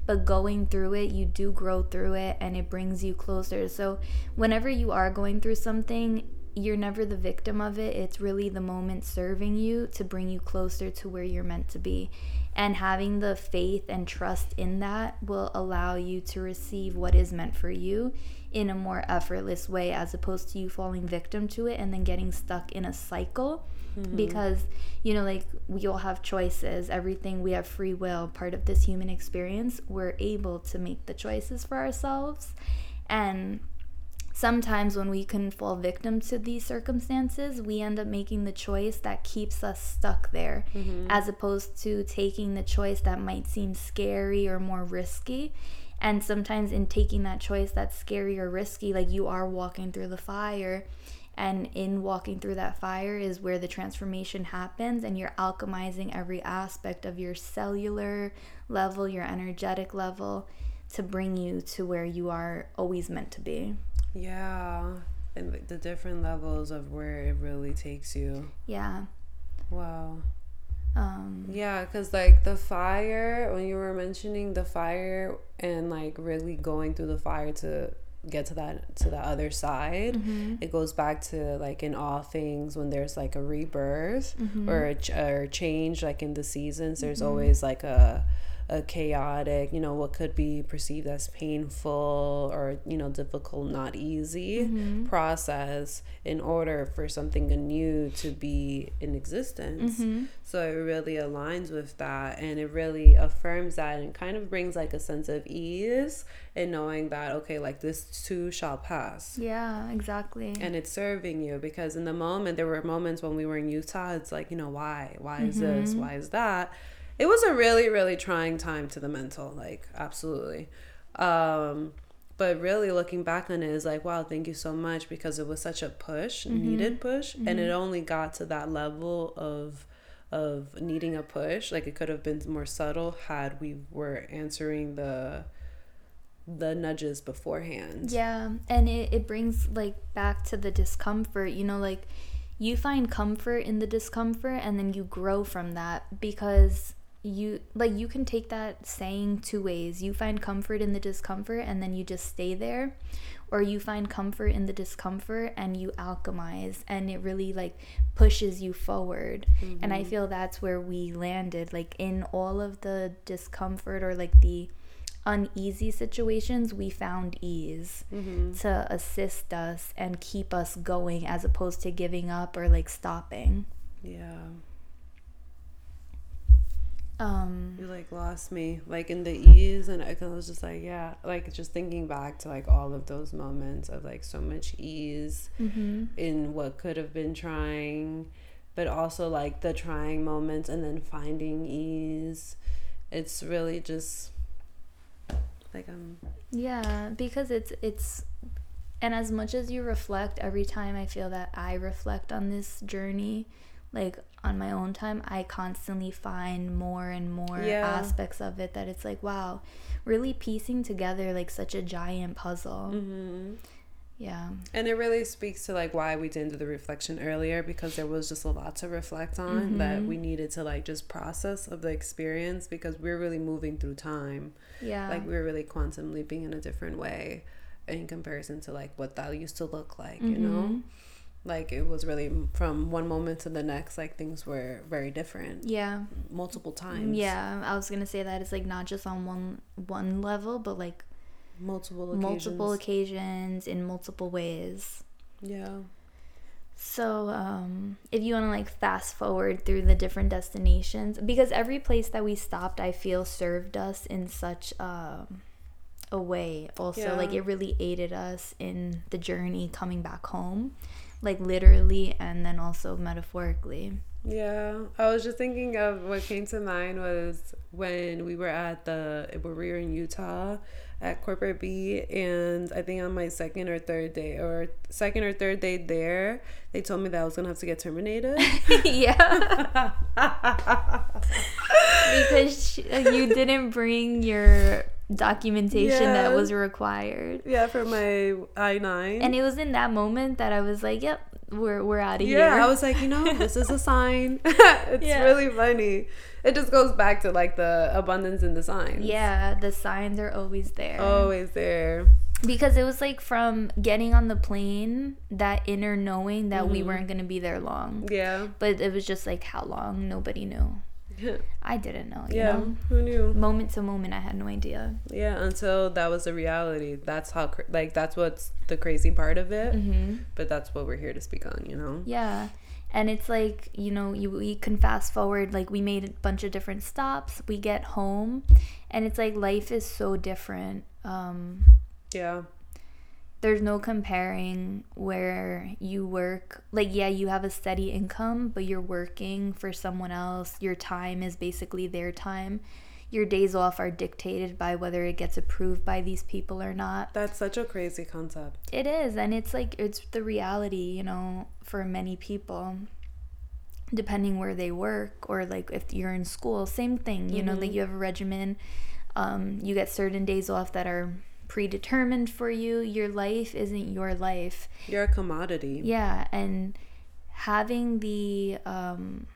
But going through it you do grow through it and it brings you closer. So whenever you are going through something you're never the victim of it. It's really the moment serving you to bring you closer to where you're meant to be and having the faith and trust in that will allow you to receive what is meant for you in a more effortless way as opposed to you falling victim to it and then getting stuck in a cycle. Mm-hmm. because you know like we all have choices. Everything we have free will part of this human experience. We're able to make the choices for ourselves. And sometimes when we can fall victim to these circumstances, we end up making the choice that keeps us stuck there, mm-hmm. as opposed to taking the choice that might seem scary or more risky. And sometimes, in taking that choice that's scary or risky, like you are walking through the fire, and in walking through that fire is where the transformation happens, and you're alchemizing every aspect of your cellular level, your energetic level, to bring you to where you are always meant to be. Yeah. And the different levels of where it really takes you. Yeah. Wow. Um, yeah, because like the fire, when you were mentioning the fire and like really going through the fire to get to that to the other side mm-hmm. it goes back to like in all things when there's like a rebirth mm-hmm. or a or change like in the seasons there's mm-hmm. always like a a chaotic, you know, what could be perceived as painful or, you know, difficult, not easy mm-hmm. process in order for something new to be in existence. Mm-hmm. So it really aligns with that and it really affirms that and kind of brings like a sense of ease in knowing that, okay, like this too shall pass. Yeah, exactly. And it's serving you because in the moment, there were moments when we were in Utah, it's like, you know, why? Why is mm-hmm. this? Why is that? It was a really really trying time to the mental like absolutely um but really looking back on it is like wow thank you so much because it was such a push mm-hmm. needed push mm-hmm. and it only got to that level of of needing a push like it could have been more subtle had we were answering the the nudges beforehand yeah and it, it brings like back to the discomfort you know like you find comfort in the discomfort and then you grow from that because you like you can take that saying two ways you find comfort in the discomfort and then you just stay there or you find comfort in the discomfort and you alchemize and it really like pushes you forward mm-hmm. and i mm-hmm. feel that's where we landed like in all of the discomfort or like the uneasy situations we found ease mm-hmm. to assist us and keep us going as opposed to giving up or like stopping yeah um you like lost me like in the ease and I was just like yeah like just thinking back to like all of those moments of like so much ease mm-hmm. in what could have been trying but also like the trying moments and then finding ease it's really just like um yeah because it's it's and as much as you reflect every time i feel that i reflect on this journey like on my own time, I constantly find more and more yeah. aspects of it that it's like, wow, really piecing together like such a giant puzzle. Mm-hmm. Yeah. And it really speaks to like why we didn't do the reflection earlier because there was just a lot to reflect on mm-hmm. that we needed to like just process of the experience because we're really moving through time. Yeah. Like we're really quantum leaping in a different way in comparison to like what that used to look like, mm-hmm. you know? Like it was really from one moment to the next like things were very different. Yeah. Multiple times. Yeah i was gonna say that it's like not just on one one level but like multiple occasions. multiple occasions. in multiple ways. Yeah. So um if you want to like fast forward through the different destinations because every place that we stopped i feel served us in such um a way. Also yeah. like it really aided us in the journey coming back home like literally and then also metaphorically. Yeah, I was just thinking of what came to mind was when we were at the we were in Utah at Corporate B, and I think on my second or third day, or second or third day there, they told me that I was gonna have to get terminated. yeah. because sh- uh, you didn't bring your documentation that was required. yeah, for my I nine. And it was in that moment that I was like, "Yep, we're we're out of yeah, here." I was like, you know, this is a sign. it's Yeah. really funny. It just goes back to like the abundance in the signs. yeah, the signs are always there. Always there. Because it was like from getting on the plane, that inner knowing that we Mhm. weren't going to be there long. Yeah. But it was just like how long, nobody knew. I didn't know, you Yeah. know? Who knew? Moment to moment, I had no idea. Yeah, until that was a reality. That's how, like, that's what's the crazy part of it. hmm But that's what we're here to speak on, you know? Yeah. And it's like, you know, you we can fast forward like we made a bunch of different stops. We get home and it's like life is so different. Um Yeah. there's no comparing where you work. Like yeah, you have a steady income, but you're working for someone else. Your time is basically their time. Your days off are dictated by whether it gets approved by these people or not. That's such a crazy concept. It is, and it's like it's the reality, you know, for many people. Depending where they work, or like if you're in school, same thing. You know, like you have a regimen. Um, you get certain days off that are predetermined for you. Your life isn't your life. You're a commodity. Yeah, and having the um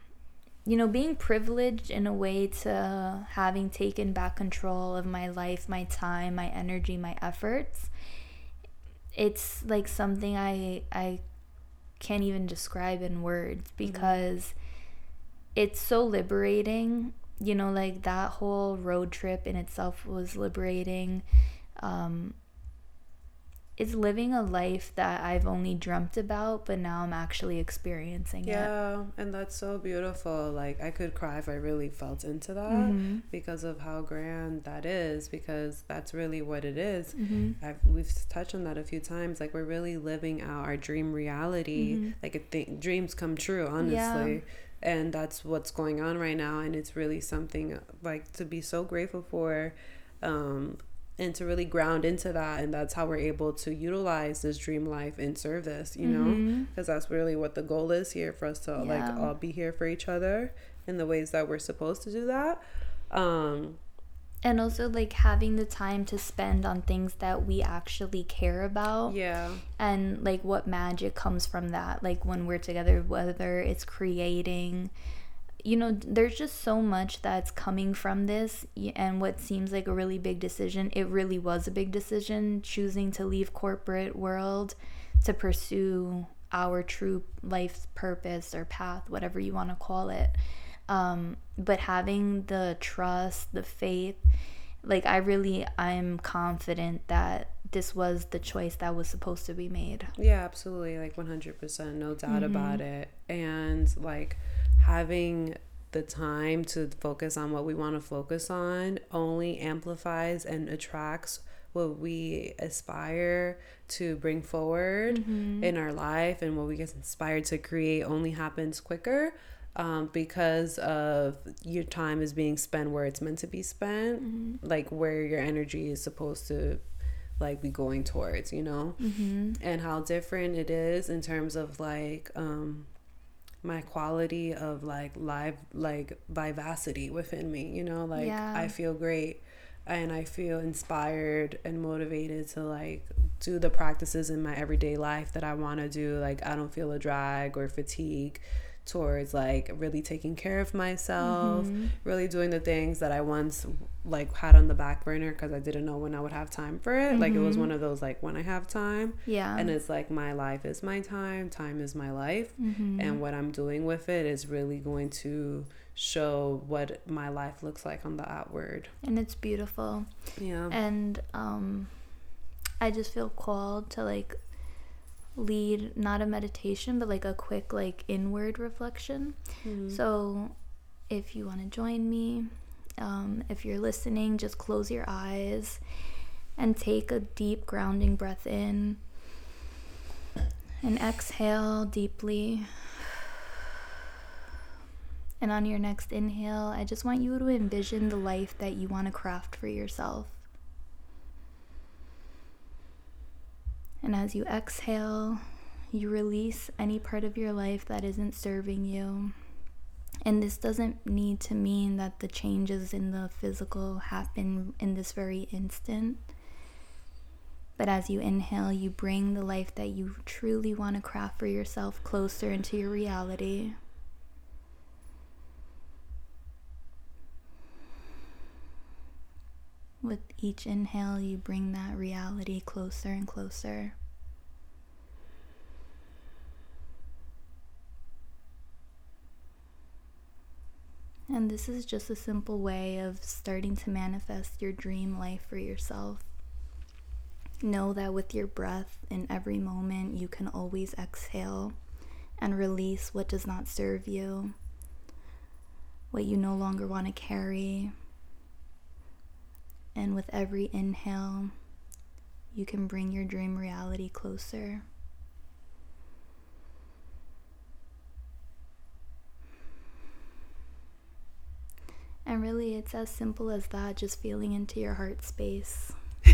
you know, being privileged in a way to having taken back control of my life, my time, my energy, my efforts. It's like something I I can't even describe in words because it's so liberating. You know, like that whole road trip in itself was liberating. Um, it's living a life that I've only dreamt about, but now I'm actually experiencing it. Yeah, and that's so beautiful. Like I could cry if I really felt into that Mhm. because of how grand that is. Because that's really what it is. Mhm. I've, we've touched on that a few times. Like we're really living out our dream reality. Mhm. Like think dreams come true, honestly. Yeah. And that's what's going on right now. And it's really something like to be so grateful for. Um, and to really ground into that and that's how we're able to utilize this dream life in service you know Mhm. because that's really what the goal is here for us to like all be here for each other in the ways that we're supposed to do that um And also, like, having the time to spend on things that we actually care about. yeah and like what magic comes from that like when we're together whether it's creating you know there's just so much that's coming from this and what seems like a really big decision it really was a big decision choosing to leave corporate world to pursue our true life's purpose or path whatever you want to call it um, but having the trust the faith like i really i'm confident that this was the choice that was supposed to be made Yeah, absolutely. Like 100%, no doubt about it. And like having the time to focus on what we want to focus on only amplifies and attracts what we aspire to bring forward in our life and what we get inspired to create only happens quicker um, because of your time is being spent where it's meant to be spent like where your energy is supposed to like be going towards you know? Mm-hmm. and how different it is in terms of like um my quality of like live like vivacity within me you know? Like Yeah. i feel great and i feel inspired and motivated to like do the practices in my everyday life that i want to do. Like i don't feel a drag or fatigue towards like really taking care of myself Mm-hmm. really doing the things that i once like had on the back burner because i didn't know when i would have time for it. Like it was one of those like when i have time yeah. and it's like my life is my time time is my life Mm-hmm. and what i'm doing with it is really going to show what my life looks like on the outward. And it's beautiful. Yeah. And um i just feel called to like lead not a meditation but like a quick like inward reflection Mm-hmm. so if you want to join me um, if you're listening just close your eyes and take a deep grounding breath in and exhale deeply And on your next inhale, I just want you to envision the life that you want to craft for yourself. And as you exhale, you release any part of your life that isn't serving you. And this doesn't need to mean that the changes in the physical happen in this very instant. But as you inhale, you bring the life that you truly want to craft for yourself closer into your reality. With each inhale, you bring that reality closer and closer. And this is just a simple way of starting to manifest your dream life for yourself. Know that with your breath in every moment, you can always exhale and release what does not serve you, what you no longer want to carry. And with every inhale, you can bring your dream reality closer. And really, it's as simple as that, just feeling into your heart space.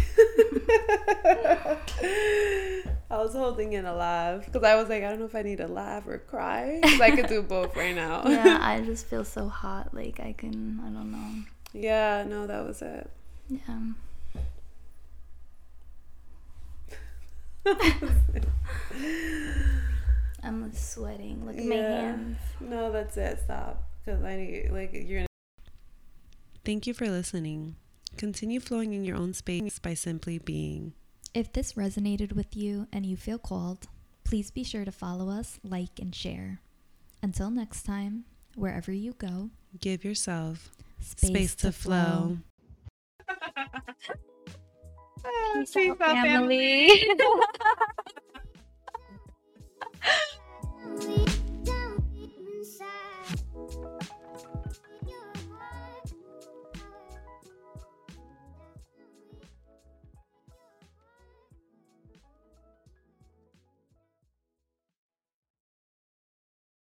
I was holding in a laugh because I was like, I don't know if I need to laugh or cry. Because I could do both right now. yeah, I just feel so hot. Like, I can, I don't know. Yeah, no, that was it. Yeah. I'm sweating. Look at my hands. No, that's it. Stop. Because I need, like, you're. gonna. Thank you for listening. Continue flowing in your own space by simply being. If this resonated with you and you feel called, please be sure to follow us, like, and share. Until next time, wherever you go, Give yourself space, space, to flow. Ah, peace, out, family. family.